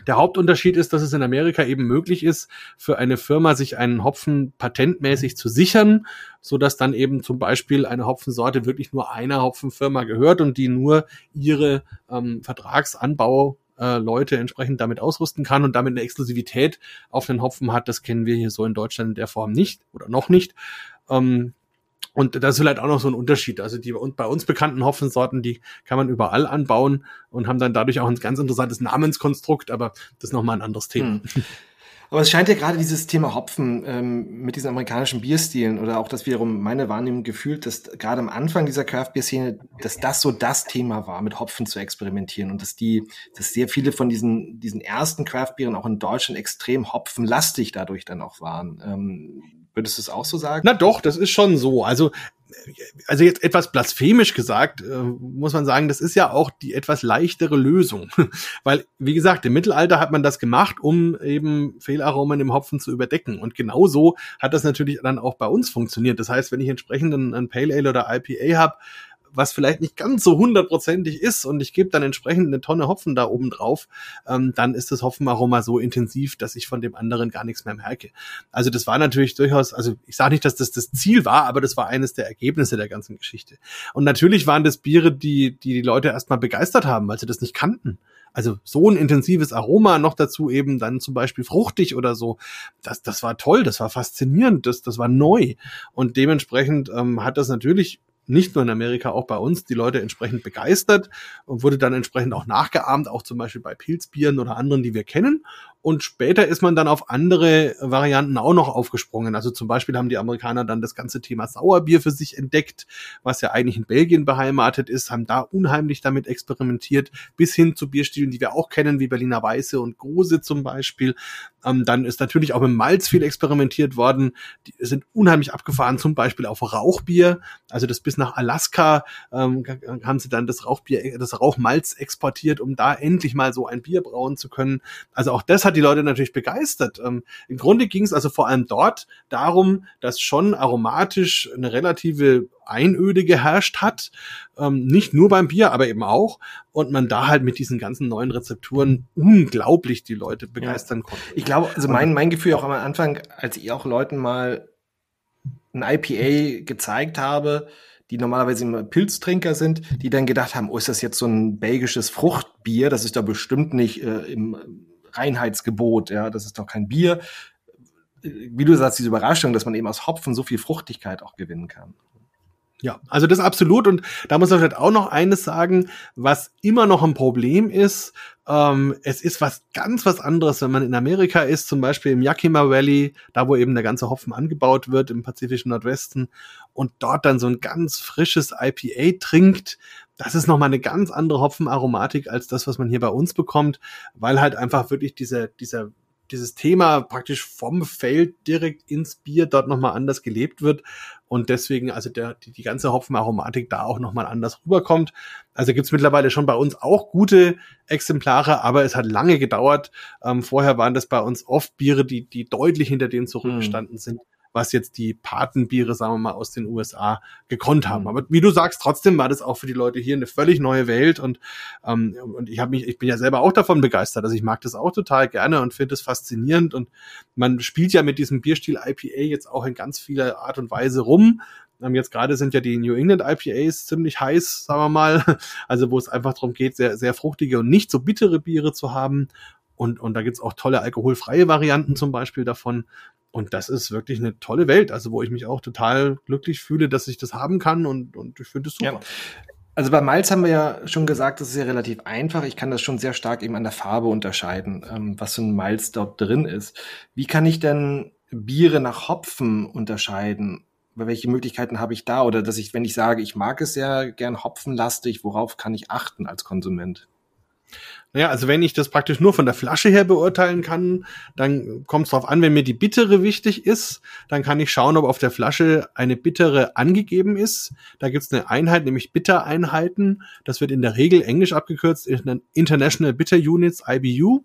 [SPEAKER 3] Der Hauptunterschied ist, dass es in Amerika eben möglich ist, für eine Firma sich einen Hopfen patentmäßig zu sichern, so dass dann eben zum Beispiel eine Hopfensorte wirklich nur einer Hopfenfirma gehört und die nur ihre ähm, Vertragsanbau äh, Leute entsprechend damit ausrüsten kann und damit eine Exklusivität auf den Hopfen hat. Das kennen wir hier so in Deutschland in der Form nicht oder noch nicht. Ähm, und das ist vielleicht auch noch so ein Unterschied. Also die bei uns bekannten Hopfensorten, die kann man überall anbauen und haben dann dadurch auch ein ganz interessantes Namenskonstrukt, aber das ist nochmal ein anderes Thema. Hm.
[SPEAKER 1] Aber es scheint ja gerade dieses Thema Hopfen ähm, mit diesen amerikanischen Bierstilen oder auch das wiederum meine Wahrnehmung gefühlt, dass gerade am Anfang dieser Craft Beer Szene, dass das so das Thema war, mit Hopfen zu experimentieren und dass die, dass sehr viele von diesen diesen ersten Craft Bieren auch in Deutschland extrem hopfenlastig dadurch dann auch waren. Ähm, würdest du es auch so sagen?
[SPEAKER 3] Na doch, das ist schon so. Also also jetzt etwas blasphemisch gesagt, äh, muss man sagen, das ist ja auch die etwas leichtere Lösung. <laughs> Weil, wie gesagt, im Mittelalter hat man das gemacht, um eben Fehlaromen im Hopfen zu überdecken. Und genauso hat das natürlich dann auch bei uns funktioniert. Das heißt, wenn ich entsprechend einen Pale Ale oder IPA habe, was vielleicht nicht ganz so hundertprozentig ist und ich gebe dann entsprechend eine Tonne Hopfen da oben drauf, ähm, dann ist das Hopfenaroma so intensiv, dass ich von dem anderen gar nichts mehr merke. Also das war natürlich durchaus, also ich sage nicht, dass das das Ziel war, aber das war eines der Ergebnisse der ganzen Geschichte. Und natürlich waren das Biere, die die, die Leute erstmal begeistert haben, weil sie das nicht kannten. Also so ein intensives Aroma, noch dazu eben dann zum Beispiel fruchtig oder so. Das, das war toll, das war faszinierend, das, das war neu. Und dementsprechend ähm, hat das natürlich nicht nur in Amerika, auch bei uns, die Leute entsprechend begeistert und wurde dann entsprechend auch nachgeahmt, auch zum Beispiel bei Pilzbieren oder anderen, die wir kennen. Und später ist man dann auf andere Varianten auch noch aufgesprungen. Also zum Beispiel haben die Amerikaner dann das ganze Thema Sauerbier für sich entdeckt, was ja eigentlich in Belgien beheimatet ist, haben da unheimlich damit experimentiert, bis hin zu Bierstilen, die wir auch kennen, wie Berliner Weiße und Gose zum Beispiel. Ähm, dann ist natürlich auch mit Malz viel experimentiert worden. Die sind unheimlich abgefahren, zum Beispiel auf Rauchbier. Also das bis nach Alaska ähm, haben sie dann das Rauchbier, das Rauchmalz exportiert, um da endlich mal so ein Bier brauen zu können. Also auch das hat die Leute natürlich begeistert. Ähm, Im Grunde ging es also vor allem dort darum, dass schon aromatisch eine relative Einöde geherrscht hat. Ähm, nicht nur beim Bier, aber eben auch. Und man da halt mit diesen ganzen neuen Rezepturen unglaublich die Leute begeistern ja. konnte.
[SPEAKER 1] Ich glaube, also mein, mein Gefühl auch am Anfang, als ich auch Leuten mal ein IPA gezeigt habe, die normalerweise immer Pilztrinker sind, die dann gedacht haben, oh, ist das jetzt so ein belgisches Fruchtbier? Das ist doch bestimmt nicht äh, im Reinheitsgebot, ja, das ist doch kein Bier. Wie du sagst, diese Überraschung, dass man eben aus Hopfen so viel Fruchtigkeit auch gewinnen kann.
[SPEAKER 3] Ja, also das absolut. Und da muss man vielleicht auch noch eines sagen, was immer noch ein Problem ist. Ähm, es ist was ganz was anderes, wenn man in Amerika ist, zum Beispiel im Yakima Valley, da wo eben der ganze Hopfen angebaut wird im pazifischen Nordwesten und dort dann so ein ganz frisches IPA trinkt. Das ist nochmal eine ganz andere Hopfenaromatik als das, was man hier bei uns bekommt, weil halt einfach wirklich dieser, dieser dieses Thema praktisch vom Feld direkt ins Bier dort nochmal anders gelebt wird und deswegen also der, die, die ganze Hopfenaromatik da auch nochmal anders rüberkommt. Also gibt's mittlerweile schon bei uns auch gute Exemplare, aber es hat lange gedauert. Ähm, vorher waren das bei uns oft Biere, die, die deutlich hinter denen zurückgestanden hm. sind was jetzt die Patenbiere, sagen wir mal, aus den USA gekonnt haben. Mhm. Aber wie du sagst, trotzdem war das auch für die Leute hier eine völlig neue Welt und, ähm, und ich habe mich, ich bin ja selber auch davon begeistert. Also ich mag das auch total gerne und finde es faszinierend und man spielt ja mit diesem Bierstil IPA jetzt auch in ganz vieler Art und Weise rum. Ähm, jetzt gerade sind ja die New England IPAs ziemlich heiß, sagen wir mal. <laughs> Also wo es einfach darum geht, sehr, sehr fruchtige und nicht so bittere Biere zu haben. Und, und da gibt's auch tolle alkoholfreie Varianten zum Beispiel davon. Und das ist wirklich eine tolle Welt, also wo ich mich auch total glücklich fühle, dass ich das haben kann und, und ich finde es super.
[SPEAKER 1] Ja. Also bei Malz haben wir ja schon gesagt, das ist ja relativ einfach. Ich kann das schon sehr stark eben an der Farbe unterscheiden, ähm, was für ein Malz dort drin ist. Wie kann ich denn Biere nach Hopfen unterscheiden? Welche Möglichkeiten habe ich da? Oder dass ich, wenn ich sage, ich mag es sehr gern hopfenlastig, worauf kann ich achten als Konsument?
[SPEAKER 3] Naja, also wenn ich das praktisch nur von der Flasche her beurteilen kann, dann kommt es darauf an, wenn mir die bittere wichtig ist, dann kann ich schauen, ob auf der Flasche eine bittere angegeben ist. Da gibt es eine Einheit, nämlich Bittereinheiten. Das wird in der Regel englisch abgekürzt, International Bitter Units, IBU.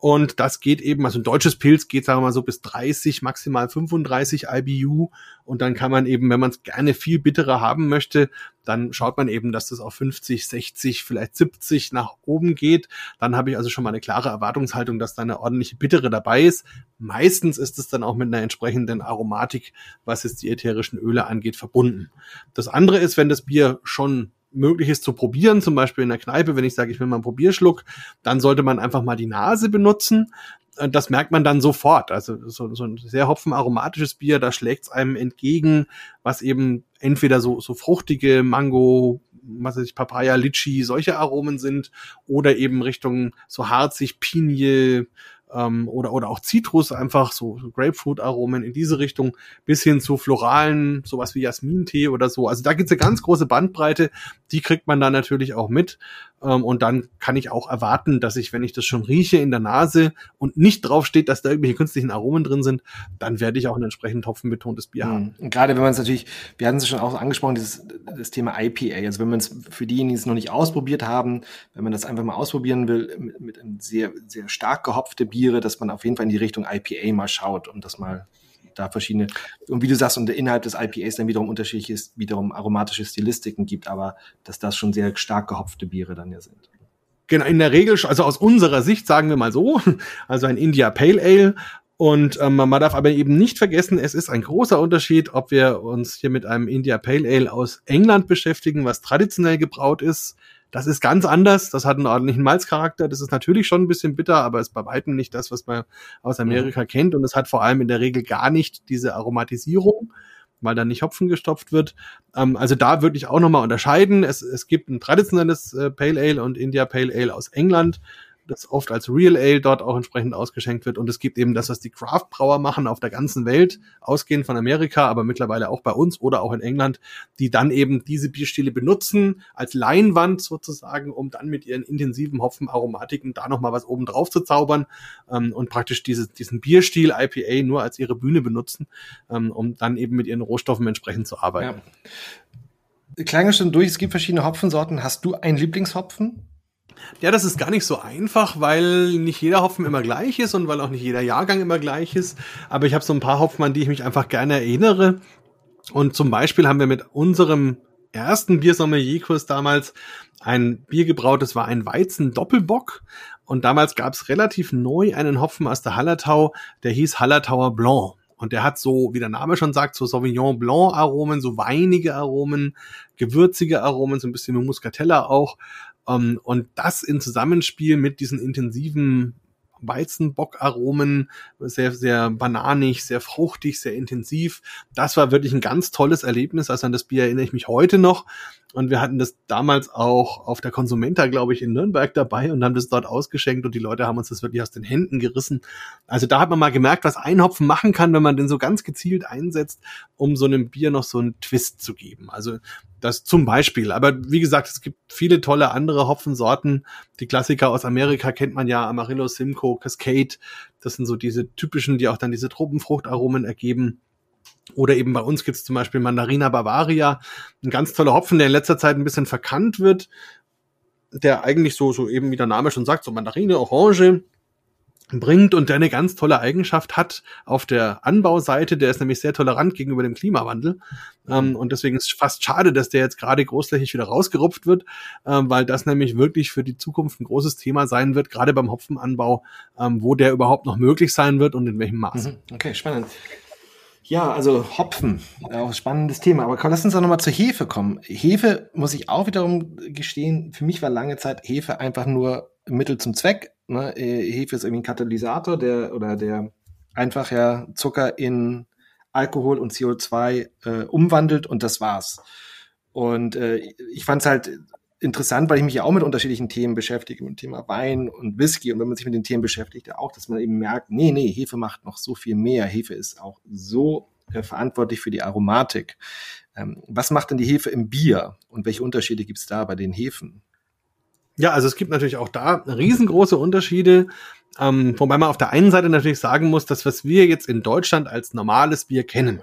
[SPEAKER 3] Und das geht eben, also ein deutsches Pilz geht, sagen wir mal, so bis 30, maximal 35 IBU. Und dann kann man eben, wenn man es gerne viel bitterer haben möchte, dann schaut man eben, dass das auf 50, 60, vielleicht 70 nach oben geht. Dann habe ich also schon mal eine klare Erwartungshaltung, dass da eine ordentliche Bittere dabei ist. Meistens ist es dann auch mit einer entsprechenden Aromatik, was jetzt die ätherischen Öle angeht, verbunden. Das andere ist, wenn das Bier schon möglich ist zu probieren, zum Beispiel in der Kneipe, wenn ich sage, ich will mal einen Probierschluck, dann sollte man einfach mal die Nase benutzen. Äh, das merkt man dann sofort. Also so, so ein sehr hopfenaromatisches Bier, da schlägt es einem entgegen, was eben entweder so, so fruchtige Mango, was weiß ich, Papaya, Litchi, solche Aromen sind, oder eben Richtung so harzig, Pinie, ähm, oder, oder auch Zitrus, einfach so, so Grapefruit-Aromen in diese Richtung, bis hin zu floralen, sowas wie Jasmintee oder so. Also da gibt's eine ganz große Bandbreite, die kriegt man dann natürlich auch mit. Ähm, und dann kann ich auch erwarten, dass ich, wenn ich das schon rieche in der Nase und nicht drauf steht, dass da irgendwelche künstlichen Aromen drin sind, dann werde ich auch ein entsprechend hopfenbetontes Bier mhm. haben.
[SPEAKER 1] Und gerade wenn man es natürlich, wir hatten es schon auch angesprochen, dieses das Thema IPA. Also wenn man es für diejenigen, die es noch nicht ausprobiert haben, wenn man das einfach mal ausprobieren will, mit, mit sehr, sehr stark gehopfte Biere, dass man auf jeden Fall in die Richtung IPA mal schaut und das mal da verschiedene, und wie du sagst, und innerhalb des IPAs dann wiederum unterschiedliche, wiederum aromatische Stilistiken gibt, aber dass das schon sehr stark gehopfte Biere dann ja sind.
[SPEAKER 3] Genau, in der Regel, also aus unserer Sicht sagen wir mal so, <laughs> also ein India Pale Ale und ähm, man darf aber eben nicht vergessen, es ist ein großer Unterschied, ob wir uns hier mit einem India Pale Ale aus England beschäftigen, was traditionell gebraut ist, das ist ganz anders. Das hat einen ordentlichen Malzcharakter. Das ist natürlich schon ein bisschen bitter, aber ist bei weitem nicht das, was man aus Amerika mhm. kennt. Und es hat vor allem in der Regel gar nicht diese Aromatisierung, weil da nicht Hopfen gestopft wird. Ähm, also da würde ich auch nochmal unterscheiden. Es, es gibt ein traditionelles äh, Pale Ale und India Pale Ale aus England das oft als Real Ale dort auch entsprechend ausgeschenkt wird. Und es gibt eben das, was die Craft-Brauer machen auf der ganzen Welt, ausgehend von Amerika, aber mittlerweile auch bei uns oder auch in England, die dann eben diese Bierstile benutzen als Leinwand sozusagen, um dann mit ihren intensiven Hopfenaromatiken da nochmal was oben drauf zu zaubern ähm, und praktisch diese, diesen Bierstil IPA nur als ihre Bühne benutzen, ähm, um dann eben mit ihren Rohstoffen entsprechend zu arbeiten.
[SPEAKER 1] Ja. Klang schon durch, es gibt verschiedene Hopfensorten. Hast du einen Lieblingshopfen?
[SPEAKER 3] Ja, das ist gar nicht so einfach, weil nicht jeder Hopfen immer gleich ist und weil auch nicht jeder Jahrgang immer gleich ist. Aber ich habe so ein paar Hopfen, an die ich mich einfach gerne erinnere. Und zum Beispiel haben wir mit unserem ersten Biersommelier-Kurs damals ein Bier gebraut, das war ein Weizen-Doppelbock. Und damals gab es relativ neu einen Hopfen aus der Hallertau, der hieß Hallertauer Blanc. Und der hat so, wie der Name schon sagt, so Sauvignon Blanc Aromen, so weinige Aromen, gewürzige Aromen, so ein bisschen Muscatella auch. Um, ähm, und das in Zusammenspiel mit diesen intensiven Weizenbockaromen, sehr, sehr bananig, sehr fruchtig, sehr intensiv. Das war wirklich ein ganz tolles Erlebnis. Also an das Bier erinnere ich mich heute noch. Und wir hatten das damals auch auf der Konsumenta, glaube ich, in Nürnberg dabei und haben das dort ausgeschenkt und die Leute haben uns das wirklich aus den Händen gerissen. Also da hat man mal gemerkt, was ein Hopfen machen kann, wenn man den so ganz gezielt einsetzt, um so einem Bier noch so einen Twist zu geben. Also das zum Beispiel. Aber wie gesagt, es gibt viele tolle andere Hopfensorten. Die Klassiker aus Amerika kennt man ja, Amarillo, Simcoe, Cascade. Das sind so diese typischen, die auch dann diese Tropenfruchtaromen ergeben. Oder eben bei uns gibt's zum Beispiel Mandarina Bavaria, ein ganz toller Hopfen, der in letzter Zeit ein bisschen verkannt wird, der eigentlich so, so eben wie der Name schon sagt, so Mandarine, Orange bringt und der eine ganz tolle Eigenschaft hat auf der Anbauseite. Der ist nämlich sehr tolerant gegenüber dem Klimawandel. Ähm, und deswegen ist es fast schade, dass der jetzt gerade großflächig wieder rausgerupft wird, ähm, weil das nämlich wirklich für die Zukunft ein großes Thema sein wird, gerade beim Hopfenanbau, ähm, wo der überhaupt noch möglich sein wird und in welchem Maße.
[SPEAKER 1] Mhm. Okay, spannend. Ja, also Hopfen, auch ein spannendes Thema. Aber lass uns doch nochmal zur Hefe kommen. Hefe, muss ich auch wiederum gestehen, für mich war lange Zeit Hefe einfach nur Mittel zum Zweck. Ne? Äh, Hefe ist irgendwie ein Katalysator, der oder der einfach ja Zucker in Alkohol und CO2 äh, umwandelt und das war's. Und äh, ich fand es halt interessant, weil ich mich ja auch mit unterschiedlichen Themen beschäftige, mit dem Thema Wein und Whisky. Und wenn man sich mit den Themen beschäftigt, ja auch, dass man eben merkt, nee, nee, Hefe macht noch so viel mehr. Hefe ist auch so äh, verantwortlich für die Aromatik. Ähm, was macht denn die Hefe im Bier und welche Unterschiede gibt es da bei den Hefen?
[SPEAKER 3] Ja, also es gibt natürlich auch da riesengroße Unterschiede. Ähm, wobei man auf der einen Seite natürlich sagen muss, dass was wir jetzt in Deutschland als normales Bier kennen,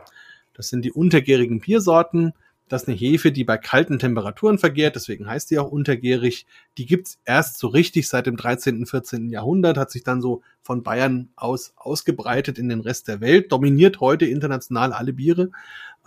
[SPEAKER 3] das sind die untergärigen Biersorten, das ist eine Hefe, die bei kalten Temperaturen vergärt, deswegen heißt die auch untergärig. Die gibt's erst so richtig seit dem 13., 14. Jahrhundert, hat sich dann so von Bayern aus ausgebreitet in den Rest der Welt, dominiert heute international alle Biere.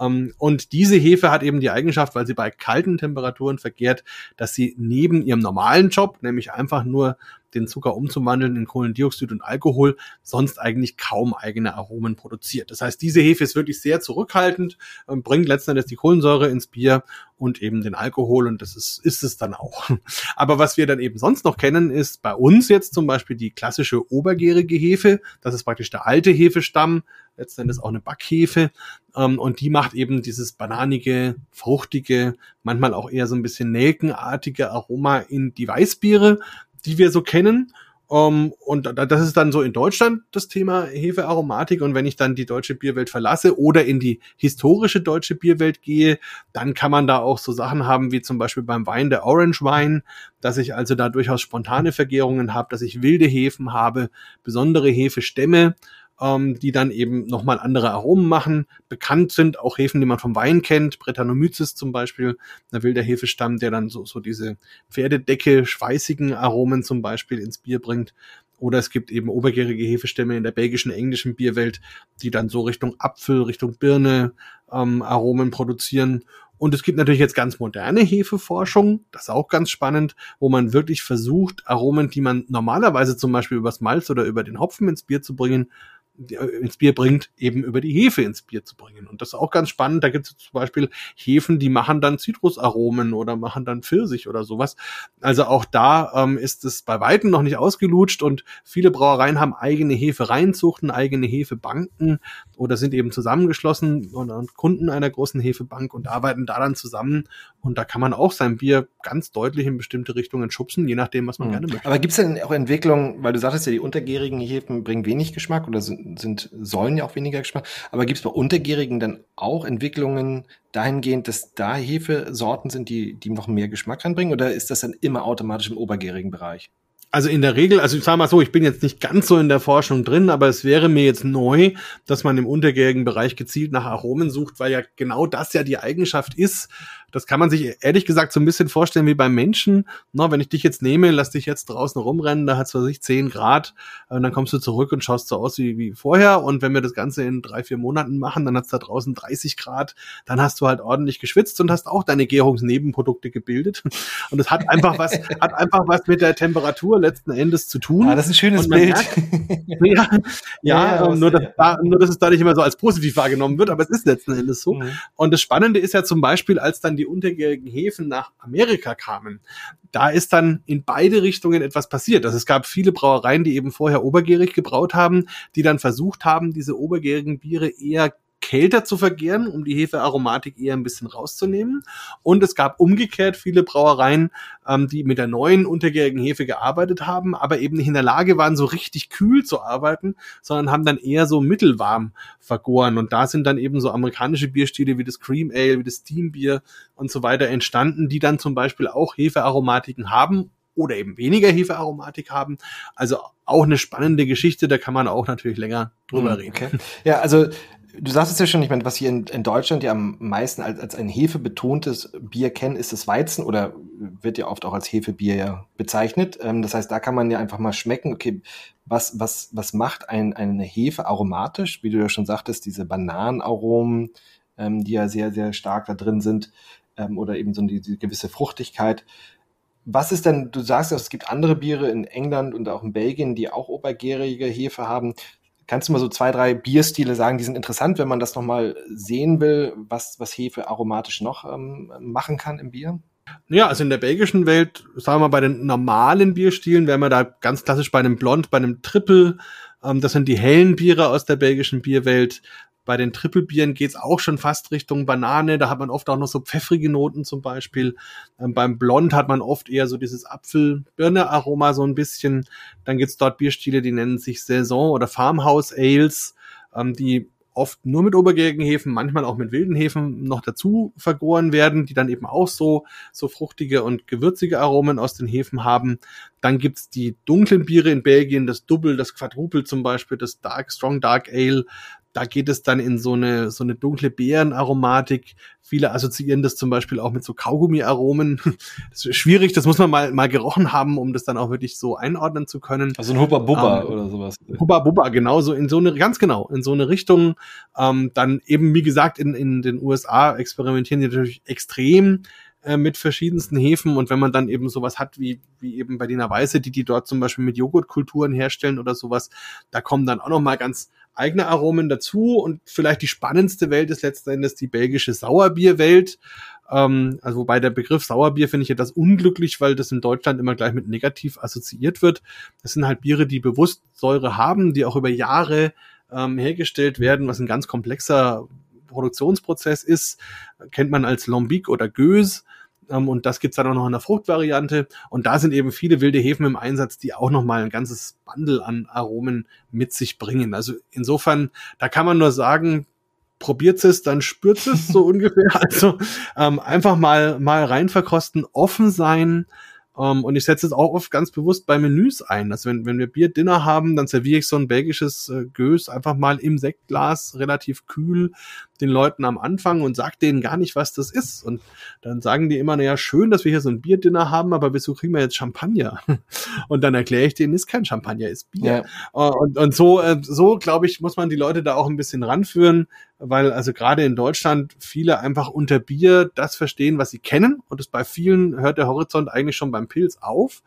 [SPEAKER 3] Ähm, und diese Hefe hat eben die Eigenschaft, weil sie bei kalten Temperaturen vergärt, dass sie neben ihrem normalen Job, nämlich einfach nur den Zucker umzuwandeln in Kohlendioxid und Alkohol, sonst eigentlich kaum eigene Aromen produziert. Das heißt, diese Hefe ist wirklich sehr zurückhaltend, ähm, bringt letzten Endes die Kohlensäure ins Bier und eben den Alkohol und das ist, ist es dann auch. <laughs> Aber was wir dann eben sonst noch kennen, ist bei uns jetzt zum Beispiel die klassische obergärige Hefe. Das ist praktisch der alte Hefestamm, letzten Endes auch eine Backhefe. Ähm, und die macht eben dieses bananige, fruchtige, manchmal auch eher so ein bisschen nelkenartige Aroma in die Weißbiere die wir so kennen. Um, und das ist dann so in Deutschland das Thema Hefearomatik. Und wenn ich dann die deutsche Bierwelt verlasse oder in die historische deutsche Bierwelt gehe, dann kann man da auch so Sachen haben wie zum Beispiel beim Wein der Orange Wine, dass ich also da durchaus spontane Vergärungen habe, dass ich wilde Hefen habe, besondere Hefestämme ähm, die dann eben nochmal andere Aromen machen. Bekannt sind auch Hefen, die man vom Wein kennt, Brettanomyces zum Beispiel, ein wilder Hefestamm, der dann so, so diese Pferdedecke, schweißigen Aromen zum Beispiel ins Bier bringt. Oder es gibt eben obergärige Hefestämme in der belgischen, englischen Bierwelt, die dann so Richtung Apfel, Richtung Birne ähm, Aromen produzieren. Und es gibt natürlich jetzt ganz moderne Hefeforschung, das ist auch ganz spannend, wo man wirklich versucht, Aromen, die man normalerweise zum Beispiel übers Malz oder über den Hopfen ins Bier zu bringen, ins Bier bringt, eben über die Hefe ins Bier zu bringen. Und das ist auch ganz spannend. Da gibt es zum Beispiel Hefen, die machen dann Zitrusaromen oder machen dann Pfirsich oder sowas. Also auch da ähm, ist es bei Weitem noch nicht ausgelutscht und viele Brauereien haben eigene Hefereinzuchten, eigene Hefebanken oder sind eben zusammengeschlossen und, und Kunden einer großen Hefebank und arbeiten da dann zusammen. Und da kann man auch sein Bier ganz deutlich in bestimmte Richtungen schubsen, je nachdem, was man mhm. gerne möchte.
[SPEAKER 1] Aber gibt es denn auch Entwicklungen, weil du sagtest ja, die untergärigen Hefen bringen wenig Geschmack oder sind sind, sollen ja auch weniger Geschmack. Aber gibt es bei Untergärigen dann auch Entwicklungen dahingehend, dass da Hefesorten sind, die, die noch mehr Geschmack reinbringen? Oder ist das dann immer automatisch im obergärigen Bereich?
[SPEAKER 3] Also in der Regel, also ich sage mal so, ich bin jetzt nicht ganz so in der Forschung drin, aber es wäre mir jetzt neu, dass man im untergärigen Bereich gezielt nach Aromen sucht, weil ja genau das ja die Eigenschaft ist, das kann man sich ehrlich gesagt so ein bisschen vorstellen wie beim Menschen. Na, wenn ich dich jetzt nehme, lass dich jetzt draußen rumrennen, da hat es für sich 10 Grad, und dann kommst du zurück und schaust so aus wie, wie vorher. Und wenn wir das Ganze in drei, vier Monaten machen, dann hat es da draußen 30 Grad, dann hast du halt ordentlich geschwitzt und hast auch deine Gärungsnebenprodukte gebildet. <laughs> Und es hat einfach was, hat einfach was mit der Temperatur letzten Endes zu tun.
[SPEAKER 1] Ah, das ist ein schönes Bild.
[SPEAKER 3] Merkt, <laughs> ja, ja, ja nur, dass, da, nur, dass es da nicht immer so als positiv wahrgenommen wird, aber es ist letzten Endes so. Mhm. Und das Spannende ist ja zum Beispiel, als dann die untergärigen Hefen nach Amerika kamen, da ist dann in beide Richtungen etwas passiert. Also es gab viele Brauereien, die eben vorher obergärig gebraut haben, die dann versucht haben, diese obergärigen Biere eher kälter zu vergären, um die Hefearomatik eher ein bisschen rauszunehmen. Und es gab umgekehrt viele Brauereien, ähm, die mit der neuen untergärigen Hefe gearbeitet haben, aber eben nicht in der Lage waren, so richtig kühl zu arbeiten, sondern haben dann eher so mittelwarm vergoren. Und da sind dann eben so amerikanische Bierstile wie das Cream Ale, wie das Steam Bier und so weiter entstanden, die dann zum Beispiel auch Hefearomatiken haben oder eben weniger Hefearomatik haben. Also auch eine spannende Geschichte, da kann man auch natürlich länger drüber hm, reden. Okay.
[SPEAKER 1] Ja, also Du sagst es ja schon, ich meine, was wir in, in Deutschland ja am meisten als, als ein hefebetontes Bier kennen, ist das Weizen oder wird ja oft auch als Hefebier ja bezeichnet. Ähm, das heißt, da kann man ja einfach mal schmecken, okay, was, was, was macht ein, eine Hefe aromatisch? Wie du ja schon sagtest, diese Bananenaromen, ähm, die ja sehr, sehr stark da drin sind, ähm, oder eben so die gewisse Fruchtigkeit. Was ist denn, du sagst ja, es gibt andere Biere in England und auch in Belgien, die auch obergärige Hefe haben. Kannst du mal so zwei, drei Bierstile sagen, die sind interessant, wenn man das nochmal sehen will, was, was Hefe aromatisch noch ähm, machen kann im Bier?
[SPEAKER 3] Ja, also in der belgischen Welt, sagen wir mal, bei den normalen Bierstilen wären wir da ganz klassisch bei einem Blond, bei einem Triple. Ähm, das sind die hellen Biere aus der belgischen Bierwelt. Bei den Trippelbieren geht's auch schon fast Richtung Banane. Da hat man oft auch noch so pfeffrige Noten zum Beispiel. Ähm, beim Blond hat man oft eher so dieses Apfel-Birne-Aroma so ein bisschen. Dann gibt's dort Bierstile, die nennen sich Saison oder Farmhouse Ales, ähm, die oft nur mit obergärigen Hefen, manchmal auch mit wilden Hefen noch dazu vergoren werden, die dann eben auch so, so fruchtige und gewürzige Aromen aus den Hefen haben. Dann gibt's die dunklen Biere in Belgien, das Double, das Quadruple zum Beispiel, das Dark, Strong Dark Ale, da geht es dann in so eine, so eine dunkle Beerenaromatik. Viele assoziieren das zum Beispiel auch mit so Kaugummi-Aromen. <laughs> Das ist schwierig, das muss man mal, mal gerochen haben, um das dann auch wirklich so einordnen zu können.
[SPEAKER 1] Also ein Hubba Bubba ähm, oder sowas.
[SPEAKER 3] Hubba Bubba, genau, so in so eine, ganz genau, in so eine Richtung. Ähm, dann eben, wie gesagt, in, in den USA experimentieren die natürlich extrem äh, mit verschiedensten Hefen und wenn man dann eben sowas hat wie, wie eben bei Dina Weiße, die die dort zum Beispiel mit Joghurtkulturen herstellen oder sowas, da kommen dann auch noch mal ganz eigene Aromen dazu und vielleicht die spannendste Welt ist letzten Endes die belgische Sauerbierwelt. Ähm, also wobei der Begriff Sauerbier finde ich etwas unglücklich, weil das in Deutschland immer gleich mit negativ assoziiert wird. Das sind halt Biere, die bewusst Säure haben, die auch über Jahre ähm, hergestellt werden, was ein ganz komplexer Produktionsprozess ist. Kennt man als Lambic oder Gös. Ähm, und das gibt's dann auch noch in der Fruchtvariante. Und da sind eben viele wilde Hefen im Einsatz, die auch nochmal ein ganzes Bundle an Aromen mit sich bringen. Also insofern, da kann man nur sagen, probiert es, dann spürt es so <laughs> ungefähr. Also ähm, einfach mal mal rein verkosten, offen sein, um, ähm, und ich setze es auch oft ganz bewusst bei Menüs ein. Also wenn, wenn wir Bier-Dinner haben, dann serviere ich so ein belgisches äh, Gös einfach mal im Sektglas relativ kühl den Leuten am Anfang und sag denen gar nicht, was das ist. Und dann sagen die immer, naja, schön, dass wir hier so ein Bier-Dinner haben, aber wieso kriegen wir jetzt Champagner? <laughs> Und dann erkläre ich denen, ist kein Champagner, ist Bier. Ja. Äh, und, und so, äh, so glaube ich, muss man die Leute da auch ein bisschen ranführen, weil also gerade in Deutschland viele einfach unter Bier das verstehen, was sie kennen. Und es bei vielen hört der Horizont eigentlich schon beim Pilz auf.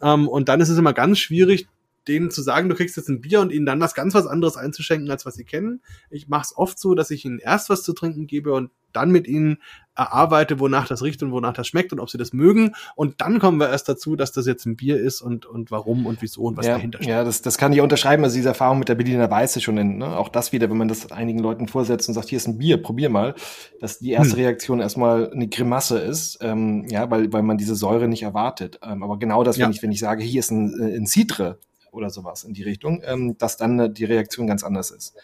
[SPEAKER 3] Ähm, und dann ist es immer ganz schwierig, denen zu sagen, du kriegst jetzt ein Bier und ihnen dann was ganz was anderes einzuschenken, als was sie kennen. Ich mache es oft so, dass ich ihnen erst was zu trinken gebe und dann mit ihnen erarbeite, wonach das riecht und wonach das schmeckt und ob sie das mögen. Und dann kommen wir erst dazu, dass das jetzt ein Bier ist und, und warum und wieso und was
[SPEAKER 1] ja,
[SPEAKER 3] dahinter steht.
[SPEAKER 1] Ja, das, das kann ich unterschreiben. Also diese Erfahrung mit der Berliner Weiße schon in, ne? auch das wieder, wenn man das einigen Leuten vorsetzt und sagt, hier ist ein Bier, probier mal, dass die erste hm. Reaktion erstmal eine Grimasse ist, ähm, ja, weil, weil man diese Säure nicht erwartet. Ähm, aber genau das, ja. wenn ich, wenn ich sage, hier ist ein, äh, ein Citre oder sowas in die Richtung, ähm, dass dann äh, die Reaktion ganz anders ist.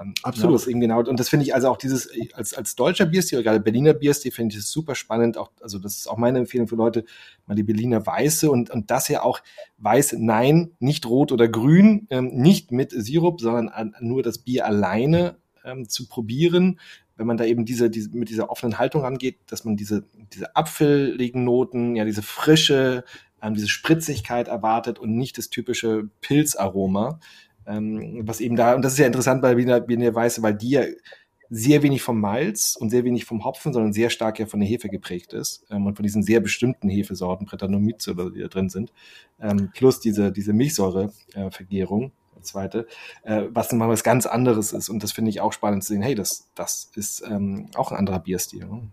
[SPEAKER 1] Ähm, Absolut. Ja, eben genau. Und das finde ich also auch dieses, als, als deutscher Bierstil, gerade Berliner Bierstil, finde ich das super spannend. Auch, also das ist auch meine Empfehlung für Leute, mal die Berliner Weiße und, und das ja auch weiß, nein, nicht rot oder grün, ähm, nicht mit Sirup, sondern an, nur das Bier alleine ähm, zu probieren. Wenn man da eben diese, diese, mit dieser offenen Haltung rangeht, dass man diese, diese apfeligen Noten, ja, diese frische, ähm, diese Spritzigkeit erwartet und nicht das typische Pilzaroma. Ähm, was eben da, und das ist ja interessant bei Wiener, Wiener Weiße, weil die ja sehr wenig vom Malz und sehr wenig vom Hopfen, sondern sehr stark ja von der Hefe geprägt ist ähm, und von diesen sehr bestimmten Hefesorten, Brettanomyces oder die da drin sind, ähm, plus diese, diese Milchsäurevergärung, äh, zweite, äh, was dann mal was ganz anderes ist und das finde ich auch spannend zu sehen, hey, das, das ist ähm, auch ein anderer Bierstil. Ne?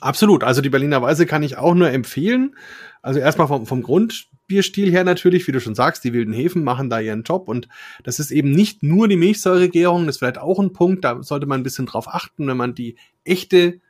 [SPEAKER 3] Absolut. Also die Berliner Weise kann ich auch nur empfehlen. Also erstmal vom, vom Grundbierstil her natürlich, wie du schon sagst, die wilden Hefen machen da ihren Job und das ist eben nicht nur die Milchsäuregärung, das ist vielleicht auch ein Punkt, da sollte man ein bisschen drauf achten, wenn man die echte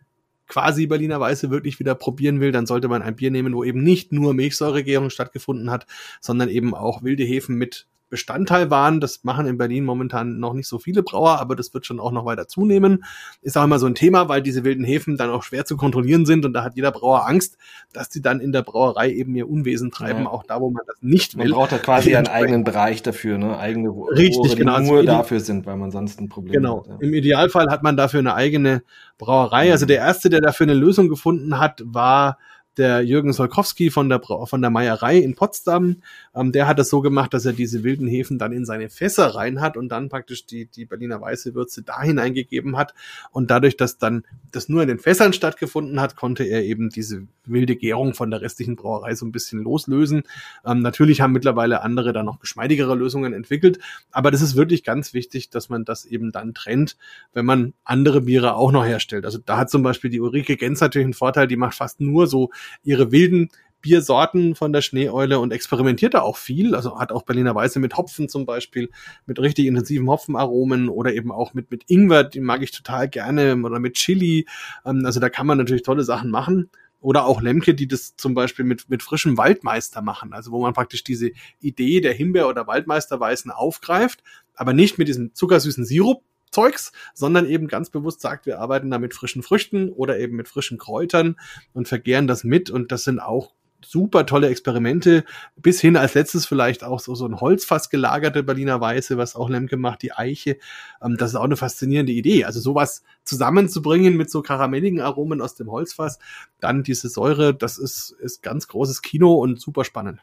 [SPEAKER 3] quasi Berliner Weiße wirklich wieder probieren will, dann sollte man ein Bier nehmen, wo eben nicht nur Milchsäuregärung stattgefunden hat, sondern eben auch wilde Hefen mit Bestandteil waren. Das machen in Berlin momentan noch nicht so viele Brauer, aber das wird schon auch noch weiter zunehmen. Ist auch immer so ein Thema, weil diese wilden Hefen dann auch schwer zu kontrollieren sind und da hat jeder Brauer Angst, dass die dann in der Brauerei eben ihr Unwesen treiben, ja. auch da, wo man das nicht will.
[SPEAKER 1] Man braucht ja quasi einen eigenen Bereich dafür, ne? eigene
[SPEAKER 3] Rohre, Richtig, genau.
[SPEAKER 1] die nur dafür sind, weil man sonst ein Problem
[SPEAKER 3] genau. hat. Genau. Ja. Im Idealfall hat man dafür eine eigene Brauerei. Also der erste, der dafür eine Lösung gefunden hat, war der Jürgen Solkowski von der, von der Meierei in Potsdam, ähm, der hat das so gemacht, dass er diese wilden Hefen dann in seine Fässer rein hat und dann praktisch die, die Berliner Weiße Würze da hineingegeben hat. Und dadurch, dass dann das nur in den Fässern stattgefunden hat, konnte er eben diese wilde Gärung von der restlichen Brauerei so ein bisschen loslösen. Ähm, natürlich haben mittlerweile andere da noch geschmeidigere Lösungen entwickelt, aber das ist wirklich ganz wichtig, dass man das eben dann trennt, wenn man andere Biere auch noch herstellt. Also da hat zum Beispiel die Ulrike Gens natürlich einen Vorteil, die macht fast nur so ihre wilden Biersorten von der Schneeeule und experimentiert da auch viel. Also hat auch Berliner Weiße mit Hopfen zum Beispiel, mit richtig intensiven Hopfenaromen oder eben auch mit, mit Ingwer, die mag ich total gerne, oder mit Chili. Ähm, also da kann man natürlich tolle Sachen machen. Oder auch Lemke, die das zum Beispiel mit, mit frischem Waldmeister machen. Also wo man praktisch diese Idee der Himbeer- oder Waldmeisterweißen aufgreift, aber nicht mit diesem zuckersüßen Sirup, Zeugs, sondern eben ganz bewusst sagt, wir arbeiten da mit frischen Früchten oder eben mit frischen Kräutern und vergären das mit und das sind auch super tolle Experimente, bis hin als letztes vielleicht auch so, so ein Holzfass gelagerte Berliner Weiße, was auch Lemke macht, die Eiche. Ähm, das ist auch eine faszinierende Idee. Also sowas zusammenzubringen mit so karamelligen Aromen aus dem Holzfass, dann diese Säure, das ist, ist ganz großes Kino und super spannend.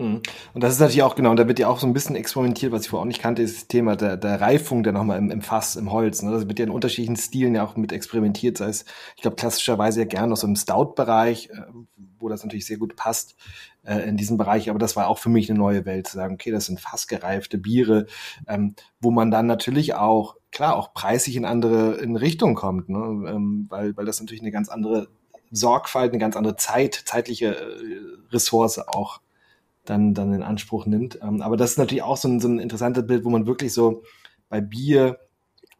[SPEAKER 1] Mhm. Und das ist natürlich auch genau, und da wird ja auch so ein bisschen experimentiert, was ich vorher auch nicht kannte, ist das Thema der, der Reifung der nochmal im, im Fass, im Holz. Ne? Das wird ja in unterschiedlichen Stilen ja auch mit experimentiert, sei es, ich glaube, klassischerweise ja gerne aus so einem Stout-Bereich, äh, wo das natürlich sehr gut passt äh, in diesem Bereich, aber das war auch für mich eine neue Welt, zu sagen, okay, das sind fassgereifte Biere, ähm, wo man dann natürlich auch, klar, auch preisig in andere in Richtung kommt, ne? ähm, weil, weil das natürlich eine ganz andere Sorgfalt, eine ganz andere Zeit, zeitliche äh, Ressource auch dann, dann in Anspruch nimmt. Ähm, aber das ist natürlich auch so ein, so ein interessantes Bild, wo man wirklich so bei Bier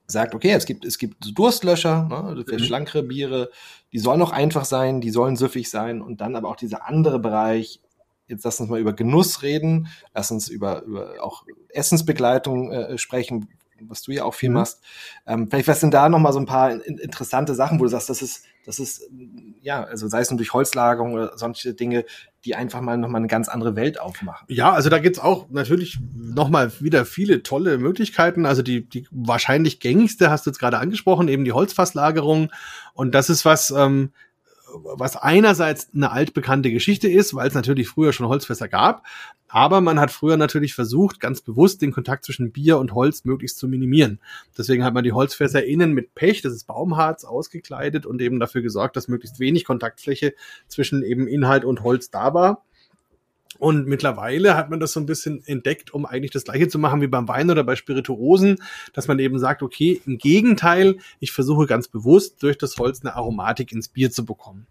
[SPEAKER 1] sagt, okay, es gibt, es gibt Durstlöscher, ne, für mhm. schlankere Biere, die sollen auch einfach sein, die sollen süffig sein und dann aber auch dieser andere Bereich, jetzt lass uns mal über Genuss reden, lass uns über, über auch Essensbegleitung äh, sprechen, was du ja auch viel mhm. machst. Ähm, vielleicht was sind da nochmal so ein paar in, interessante Sachen, wo du sagst, das ist, das ist, ja, also sei es nur durch Holzlagerung oder sonstige Dinge, die einfach mal nochmal eine ganz andere Welt aufmachen.
[SPEAKER 3] Ja, also da gibt's auch natürlich nochmal wieder viele tolle Möglichkeiten. Also die, die wahrscheinlich gängigste hast du jetzt gerade angesprochen, eben die Holzfasslagerung. Und das ist was, ähm, was einerseits eine altbekannte Geschichte ist, weil es natürlich früher schon Holzfässer gab, aber man hat früher natürlich versucht, ganz bewusst den Kontakt zwischen Bier und Holz möglichst zu minimieren. Deswegen hat man die Holzfässer innen mit Pech, das ist Baumharz, ausgekleidet und eben dafür gesorgt, dass möglichst wenig Kontaktfläche zwischen eben Inhalt und Holz da war. Und mittlerweile hat man das so ein bisschen entdeckt, um eigentlich das gleiche zu machen wie beim Wein oder bei Spirituosen, dass man eben sagt, okay, im Gegenteil, ich versuche ganz bewusst durch das Holz eine Aromatik ins Bier zu bekommen.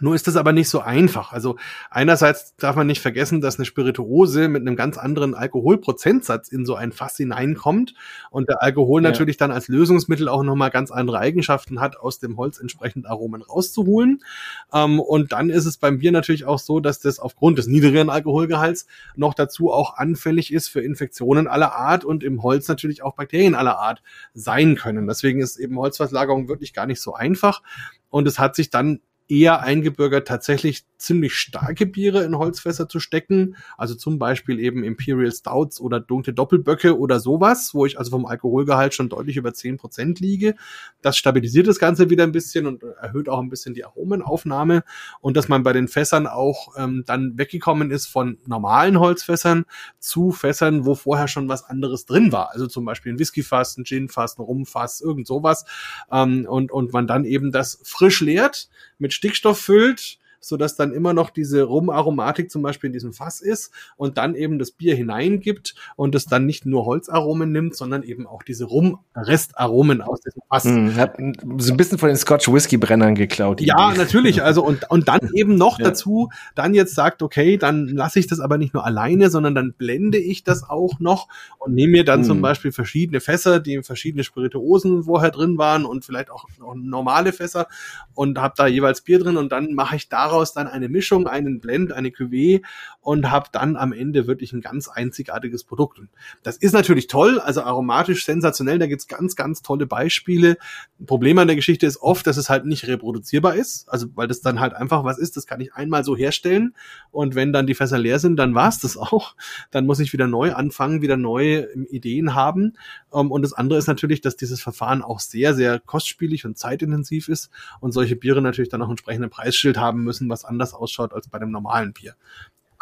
[SPEAKER 3] Nur ist das aber nicht so einfach. Also einerseits darf man nicht vergessen, dass eine Spirituose mit einem ganz anderen Alkoholprozentsatz in so ein Fass hineinkommt und der Alkohol ja. natürlich dann als Lösungsmittel auch nochmal ganz andere Eigenschaften hat, aus dem Holz entsprechend Aromen rauszuholen. Ähm, und dann ist es beim Bier natürlich auch so, dass das aufgrund des niedrigeren Alkoholgehalts noch dazu auch anfällig ist für Infektionen aller Art und im Holz natürlich auch Bakterien aller Art sein können. Deswegen ist eben Holzfasslagerung wirklich gar nicht so einfach. Und es hat sich dann eher eingebürgert, tatsächlich ziemlich starke Biere in Holzfässer zu stecken. Also zum Beispiel eben Imperial Stouts oder dunkle Doppelböcke oder sowas, wo ich also vom Alkoholgehalt schon deutlich über zehn Prozent liege. Das stabilisiert das Ganze wieder ein bisschen und erhöht auch ein bisschen die Aromenaufnahme. Und dass man bei den Fässern auch ähm, dann weggekommen ist von normalen Holzfässern zu Fässern, wo vorher schon was anderes drin war. Also zum Beispiel ein Whiskyfass, ein Ginfass, ein Rumfass, irgend sowas. Ähm, und, und man dann eben das frisch leert mit Stickstoff füllt, so dass dann immer noch diese Rumaromatik zum Beispiel in diesem Fass ist und dann eben das Bier hineingibt und es dann nicht nur Holzaromen nimmt, sondern eben auch diese Rum-Restaromen aus diesem Fass.
[SPEAKER 1] Hm, hat so ein bisschen von den Scotch Whisky Brennern geklaut.
[SPEAKER 3] Ja, Idee. natürlich. Also und, und dann <laughs> eben noch ja. dazu, dann jetzt sagt, okay, dann lasse ich das aber nicht nur alleine, sondern dann blende ich das auch noch und nehme mir dann hm. zum Beispiel verschiedene Fässer, die verschiedene Spirituosen vorher drin waren und vielleicht auch, auch normale Fässer und habe da jeweils Bier drin und dann mache ich daraus daraus dann eine Mischung, einen Blend, eine Cuvée und habe dann am Ende wirklich ein ganz einzigartiges Produkt. Und das ist natürlich toll, also aromatisch sensationell, da gibt's ganz, ganz tolle Beispiele. Problem an der Geschichte ist oft, dass es halt nicht reproduzierbar ist, also weil das dann halt einfach was ist, das kann ich einmal so herstellen und wenn dann die Fässer leer sind, dann war's das auch. Dann muss ich wieder neu anfangen, wieder neue Ideen haben. Ähm, und das andere ist natürlich, dass dieses Verfahren auch sehr, sehr kostspielig und zeitintensiv ist und solche Biere natürlich dann auch entsprechende Preisschild haben müssen, was anders ausschaut als bei dem normalen Bier.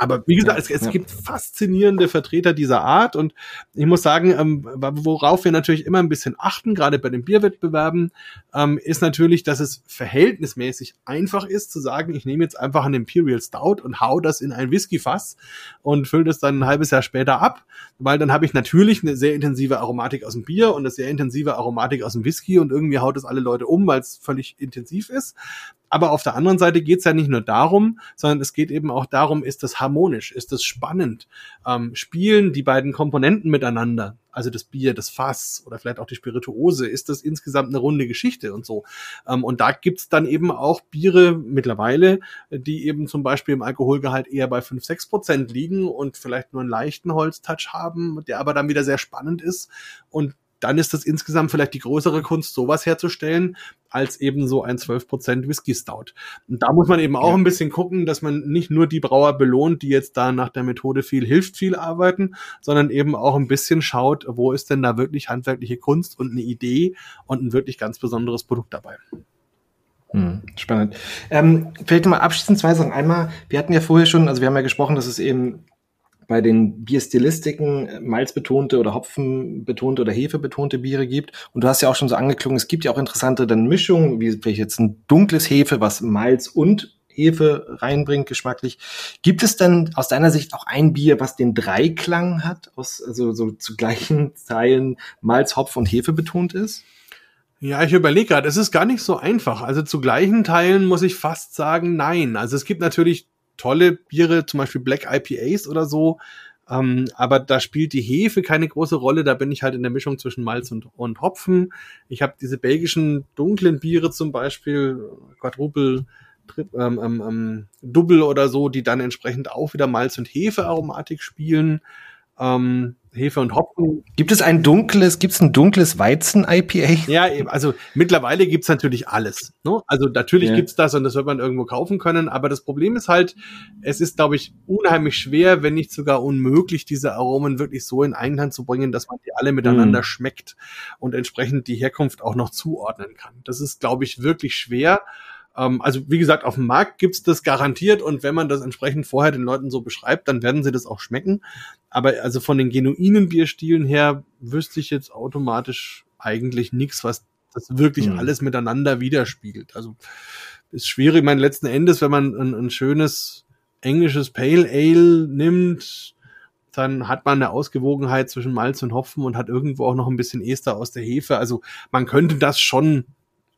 [SPEAKER 3] Aber wie gesagt, ja, es, es ja. gibt faszinierende Vertreter dieser Art und ich muss sagen, ähm, worauf wir natürlich immer ein bisschen achten, gerade bei den Bierwettbewerben, ähm, ist natürlich, dass es verhältnismäßig einfach ist zu sagen, ich nehme jetzt einfach einen Imperial Stout und hau das in ein Whiskyfass und fülle das dann ein halbes Jahr später ab, weil dann habe ich natürlich eine sehr intensive Aromatik aus dem Bier und eine sehr intensive Aromatik aus dem Whisky und irgendwie haut es alle Leute um, weil es völlig intensiv ist. Aber auf der anderen Seite geht es ja nicht nur darum, sondern es geht eben auch darum, ist das harmonisch, ist das spannend, ähm, spielen die beiden Komponenten miteinander, also das Bier, das Fass oder vielleicht auch die Spirituose, ist das insgesamt eine runde Geschichte und so. Ähm, und da gibt's dann eben auch Biere mittlerweile, die eben zum Beispiel im Alkoholgehalt eher bei 5, 6 Prozent liegen und vielleicht nur einen leichten Holztouch haben, der aber dann wieder sehr spannend ist. Und dann ist das insgesamt vielleicht die größere Kunst, sowas herzustellen, als eben so ein 12% Whisky Stout. Und da muss man eben auch ja. ein bisschen gucken, dass man nicht nur die Brauer belohnt, die jetzt da nach der Methode viel hilft, viel arbeiten, sondern eben auch ein bisschen schaut, wo ist denn da wirklich handwerkliche Kunst und eine Idee und ein wirklich ganz besonderes Produkt dabei.
[SPEAKER 1] Hm, spannend. Ähm, vielleicht mal abschließend zwei Sachen. Einmal, wir hatten ja vorher schon, also wir haben ja gesprochen, dass es eben bei den Bierstilistiken äh, malzbetonte oder Hopfenbetonte oder Hefebetonte Biere gibt. Und du hast ja auch schon so angeklungen, es gibt ja auch interessante dann Mischungen, wie vielleicht jetzt ein dunkles Hefe, was Malz und Hefe reinbringt, geschmacklich. Gibt es denn aus deiner Sicht auch ein Bier, was den Dreiklang hat, aus, also so zu gleichen <laughs> Teilen Malz, Hopf und Hefe betont ist?
[SPEAKER 3] Ja, ich überlege gerade, es ist gar nicht so einfach. Also zu gleichen Teilen muss ich fast sagen, nein. Also es gibt natürlich tolle Biere, zum Beispiel Black IPAs oder so. Ähm, aber da spielt die Hefe keine große Rolle. Da bin ich halt in der Mischung zwischen Malz und, und Hopfen. Ich habe diese belgischen dunklen Biere zum Beispiel, Quadruple, ähm, ähm, ähm, Double oder so, die dann entsprechend auch wieder Malz- und Hefearomatik spielen ähm, Hefe und Hopfen.
[SPEAKER 1] Gibt es ein dunkles, gibt es ein dunkles Weizen-IPA?
[SPEAKER 3] Ja, also mittlerweile gibt's natürlich alles. Ne? Also natürlich ja. gibt's das und das wird man irgendwo kaufen können, aber das Problem ist halt, es ist, glaube ich, unheimlich schwer, wenn nicht sogar unmöglich, diese Aromen wirklich so in Einklang zu bringen, dass man die alle miteinander mhm. schmeckt und entsprechend die Herkunft auch noch zuordnen kann. Das ist, glaube ich, wirklich schwer. Also wie gesagt, auf dem Markt gibt's das garantiert und wenn man das entsprechend vorher den Leuten so beschreibt, dann werden sie das auch schmecken. Aber also von den genuinen Bierstilen her wüsste ich jetzt automatisch eigentlich nichts, was das wirklich mhm. alles miteinander widerspiegelt. Also ist schwierig. Ich meine, letzten Endes, wenn man ein, ein schönes englisches Pale Ale nimmt, dann hat man eine Ausgewogenheit zwischen Malz und Hopfen und hat irgendwo auch noch ein bisschen Ester aus der Hefe. Also man könnte das schon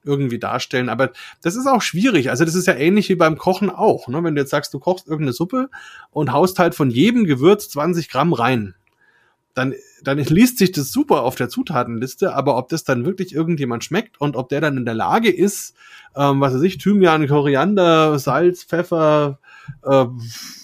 [SPEAKER 3] irgendwie darstellen. Aber das ist auch schwierig. Also das ist ja ähnlich wie beim Kochen auch. Ne? Wenn du jetzt sagst, du kochst irgendeine Suppe und haust halt von jedem Gewürz 20 Gramm rein, dann, dann liest sich das super auf der Zutatenliste, aber ob das dann wirklich irgendjemand schmeckt und ob der dann in der Lage ist, ähm, was weiß ich, Thymian, Koriander, Salz, Pfeffer, äh,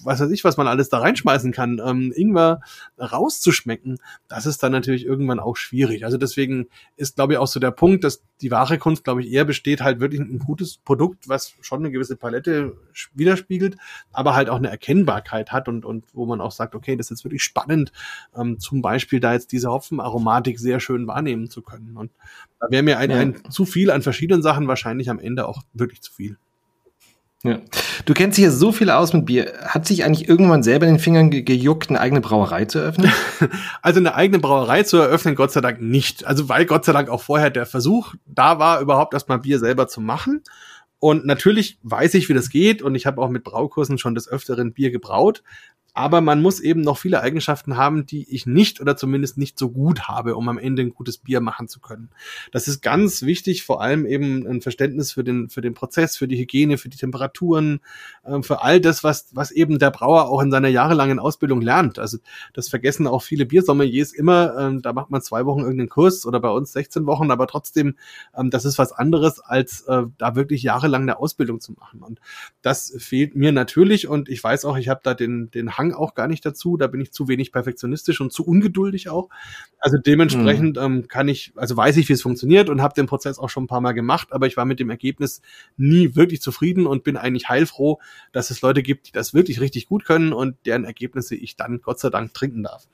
[SPEAKER 3] was weiß ich, was man alles da reinschmeißen kann, ähm, Ingwer rauszuschmecken, das ist dann natürlich irgendwann auch schwierig. Also deswegen ist, glaube ich, auch so der Punkt, dass die wahre Kunst, glaube ich, eher besteht, halt wirklich ein gutes Produkt, was schon eine gewisse Palette widerspiegelt, aber halt auch eine Erkennbarkeit hat und, und wo man auch sagt, okay, das ist wirklich spannend, ähm, zum Beispiel da jetzt diese Hopfenaromatik sehr schön wahrnehmen zu können. Und da wäre mir ein, ein zu viel an verschiedenen Sachen wahrscheinlich am Ende auch wirklich zu viel.
[SPEAKER 1] Ja. Du kennst hier so viel aus mit Bier. Hat sich eigentlich irgendwann selber in den Fingern ge gejuckt, eine eigene Brauerei zu eröffnen? <laughs>
[SPEAKER 3] Also eine eigene Brauerei zu eröffnen, Gott sei Dank nicht. Also weil Gott sei Dank auch vorher der Versuch da war, überhaupt erstmal Bier selber zu machen. Und natürlich weiß ich, wie das geht und ich habe auch mit Braukursen schon des Öfteren Bier gebraut. Aber man muss eben noch viele Eigenschaften haben, die ich nicht oder zumindest nicht so gut habe, um am Ende ein gutes Bier machen zu können. Das ist ganz wichtig, vor allem eben ein Verständnis für den, für den Prozess, für die Hygiene, für die Temperaturen, äh, für all das, was, was eben der Brauer auch in seiner jahrelangen Ausbildung lernt. Also das vergessen auch viele Biersommeliers immer. Ähm, da macht man zwei Wochen irgendeinen Kurs oder bei uns 16 Wochen, aber trotzdem, ähm, das ist was anderes, als äh, da wirklich jahrelang eine Ausbildung zu machen. Und das fehlt mir natürlich und ich weiß auch, ich habe da den, den Hang auch gar nicht dazu. Da bin ich zu wenig perfektionistisch und zu ungeduldig auch. Also dementsprechend mhm. ähm, kann ich, also weiß ich, wie es funktioniert und habe den Prozess auch schon ein paar Mal gemacht, aber ich war mit dem Ergebnis nie wirklich zufrieden und bin eigentlich heilfroh, dass es Leute gibt, die das wirklich richtig gut können und deren Ergebnisse ich dann Gott sei Dank trinken darf.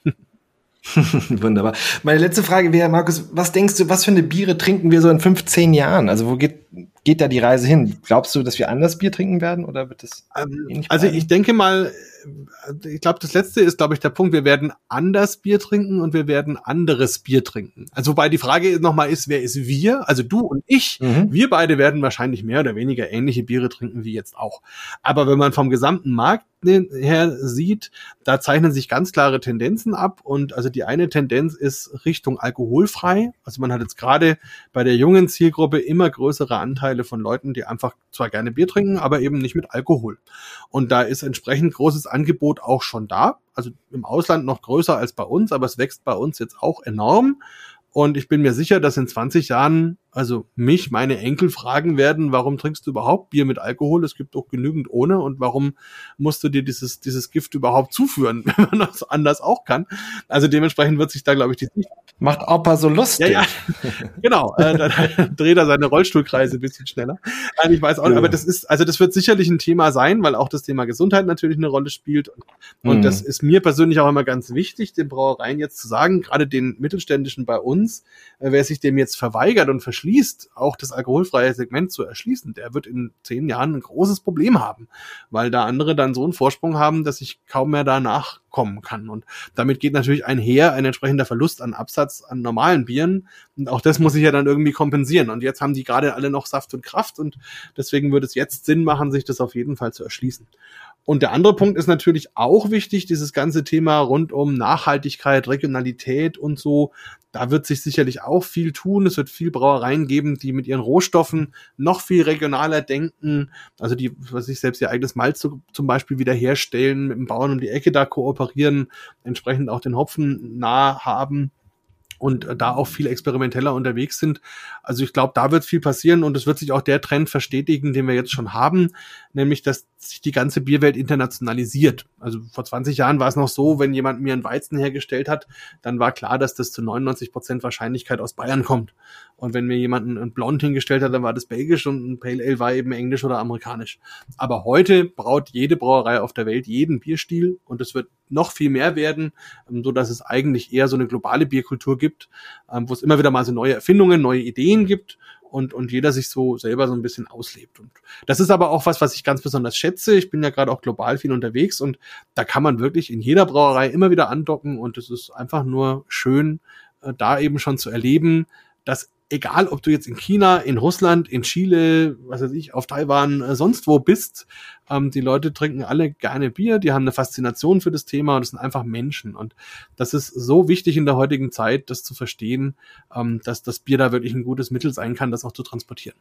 [SPEAKER 3] <laughs>
[SPEAKER 1] Wunderbar. Meine letzte Frage wäre, Markus, was denkst du, was für eine Biere trinken wir so in 15 Jahren? Also wo geht, geht da die Reise hin? Glaubst du, dass wir anders Bier trinken werden oder wird es?
[SPEAKER 3] Ähm, also ich denke mal, ich glaube, das letzte ist, glaube ich, der Punkt, wir werden anders Bier trinken und wir werden anderes Bier trinken. Also wobei die Frage nochmal ist, wer ist wir? Also du und ich, mhm. wir beide werden wahrscheinlich mehr oder weniger ähnliche Biere trinken wie jetzt auch. Aber wenn man vom gesamten Markt her sieht, da zeichnen sich ganz klare Tendenzen ab und also die eine Tendenz ist Richtung alkoholfrei. Also man hat jetzt gerade bei der jungen Zielgruppe immer größere Anteile von Leuten, die einfach zwar gerne Bier trinken, aber eben nicht mit Alkohol. Und da ist entsprechend großes Angebot auch schon da. Also im Ausland noch größer als bei uns, aber es wächst bei uns jetzt auch enorm. Und ich bin mir sicher, dass in 20 Jahren, also mich, meine Enkel fragen werden, warum trinkst du überhaupt Bier mit Alkohol? Es gibt doch genügend ohne. Und warum musst du dir dieses, dieses Gift überhaupt zuführen, <laughs> wenn man das anders auch kann? Also dementsprechend wird sich da, glaube ich, die
[SPEAKER 1] Macht Opa so lustig.
[SPEAKER 3] Ja, ja. <laughs> genau. Äh, dann <laughs> dreht er seine Rollstuhlkreise ein bisschen schneller. Nein, ich weiß auch nicht, aber das ist, also das wird sicherlich ein Thema sein, weil auch das Thema Gesundheit natürlich eine Rolle spielt. Und, und mhm. das ist mir persönlich auch immer ganz wichtig, den Brauereien jetzt zu sagen, gerade den mittelständischen bei uns, äh, wer sich dem jetzt verweigert und verschließt, auch das alkoholfreie Segment zu erschließen, der wird in zehn Jahren ein großes Problem haben, weil da andere dann so einen Vorsprung haben, dass ich kaum mehr danach kommen kann. Und damit geht natürlich einher ein entsprechender Verlust an Absatz an normalen Bieren. Und auch das muss ich ja dann irgendwie kompensieren. Und jetzt haben die gerade alle noch Saft und Kraft und deswegen würde es jetzt Sinn machen, sich das auf jeden Fall zu erschließen. Und der andere Punkt ist natürlich auch wichtig, dieses ganze Thema rund um Nachhaltigkeit, Regionalität und so. Da wird sich sicherlich auch viel tun. Es wird viel Brauereien geben, die mit ihren Rohstoffen noch viel regionaler denken. Also die, was ich selbst ihr eigenes Malz zu, zum Beispiel wieder herstellen, mit dem Bauern um die Ecke da kooperieren, entsprechend auch den Hopfen nah haben und äh, da auch viel experimenteller unterwegs sind. Also ich glaube, da wird viel passieren und es wird sich auch der Trend verstetigen, den wir jetzt schon haben, nämlich dass sich die ganze Bierwelt internationalisiert. Also vor 20 Jahren war es noch so, wenn jemand mir einen Weizen hergestellt hat, dann war klar, dass das zu 99 Prozent Wahrscheinlichkeit aus Bayern kommt. Und wenn mir jemand einen Blond hingestellt hat, dann war das belgisch und ein Pale Ale war eben englisch oder amerikanisch. Aber heute braut jede Brauerei auf der Welt jeden Bierstil und es wird noch viel mehr werden, ähm, so dass es eigentlich eher so eine globale Bierkultur gibt, ähm, wo es immer wieder mal so neue Erfindungen, neue Ideen gibt und, und jeder sich so selber so ein bisschen auslebt. Und das ist aber auch was, was ich ganz besonders schätze. Ich bin ja gerade auch global viel unterwegs und da kann man wirklich in jeder Brauerei immer wieder andocken und es ist einfach nur schön, äh, da eben schon zu erleben, dass egal ob du jetzt in China, in Russland, in Chile, was weiß ich, auf Taiwan, äh, sonst wo bist, ähm, die Leute trinken alle gerne Bier, die haben eine Faszination für das Thema und das sind einfach Menschen. Und das ist so wichtig in der heutigen Zeit, das zu verstehen, ähm, dass das Bier da wirklich ein gutes Mittel sein kann, das auch zu transportieren.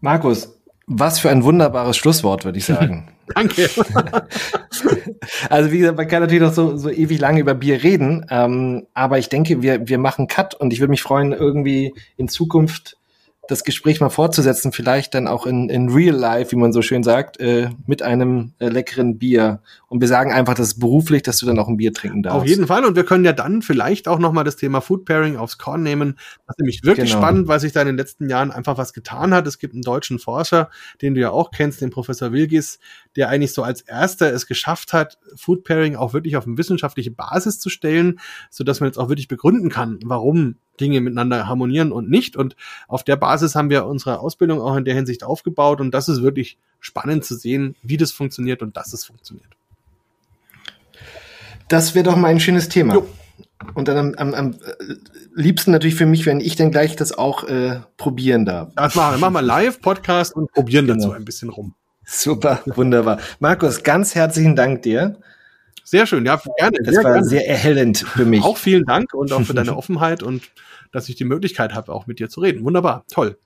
[SPEAKER 1] Markus, was für ein wunderbares Schlusswort, würde ich <laughs> sagen. <laughs>
[SPEAKER 3] Danke. <laughs>
[SPEAKER 1] also wie gesagt, man kann natürlich noch so, so ewig lange über Bier reden, ähm, aber ich denke, wir, wir machen Cut und ich würde mich freuen, irgendwie in Zukunft das Gespräch mal fortzusetzen, vielleicht dann auch in, in real life, wie man so schön sagt, äh, mit einem äh, leckeren Bier. Und wir sagen einfach, das ist beruflich, dass du dann auch ein Bier trinken darfst.
[SPEAKER 3] Auf jeden Fall. Und wir können ja dann vielleicht auch noch mal das Thema Food Pairing aufs Korn nehmen. Das ist nämlich wirklich genau. spannend, weil sich da in den letzten Jahren einfach was getan hat. Es gibt einen deutschen Forscher, den du ja auch kennst, den Professor Wilgis, der eigentlich so als erster es geschafft hat, Food Pairing auch wirklich auf eine wissenschaftliche Basis zu stellen, so dass man jetzt auch wirklich begründen kann, warum Dinge miteinander harmonieren und nicht. Und auf der Basis haben wir unsere Ausbildung auch in der Hinsicht aufgebaut. Und das ist wirklich spannend zu sehen, wie das funktioniert und dass es funktioniert.
[SPEAKER 1] Das wäre doch mal ein schönes Thema. Jo. Und dann am, am, am liebsten natürlich für mich, wenn ich dann gleich das auch äh, probieren darf.
[SPEAKER 3] Das machen wir. Machen wir live Podcast und probieren genau. dazu ein bisschen rum.
[SPEAKER 1] Super, wunderbar. Markus, ganz herzlichen Dank dir.
[SPEAKER 3] Sehr schön, ja, gerne.
[SPEAKER 1] Das
[SPEAKER 3] sehr
[SPEAKER 1] war
[SPEAKER 3] gerne.
[SPEAKER 1] sehr erhellend für mich.
[SPEAKER 3] Auch vielen Dank und auch für <laughs> deine Offenheit und dass ich die Möglichkeit habe, auch mit dir zu reden. Wunderbar, toll.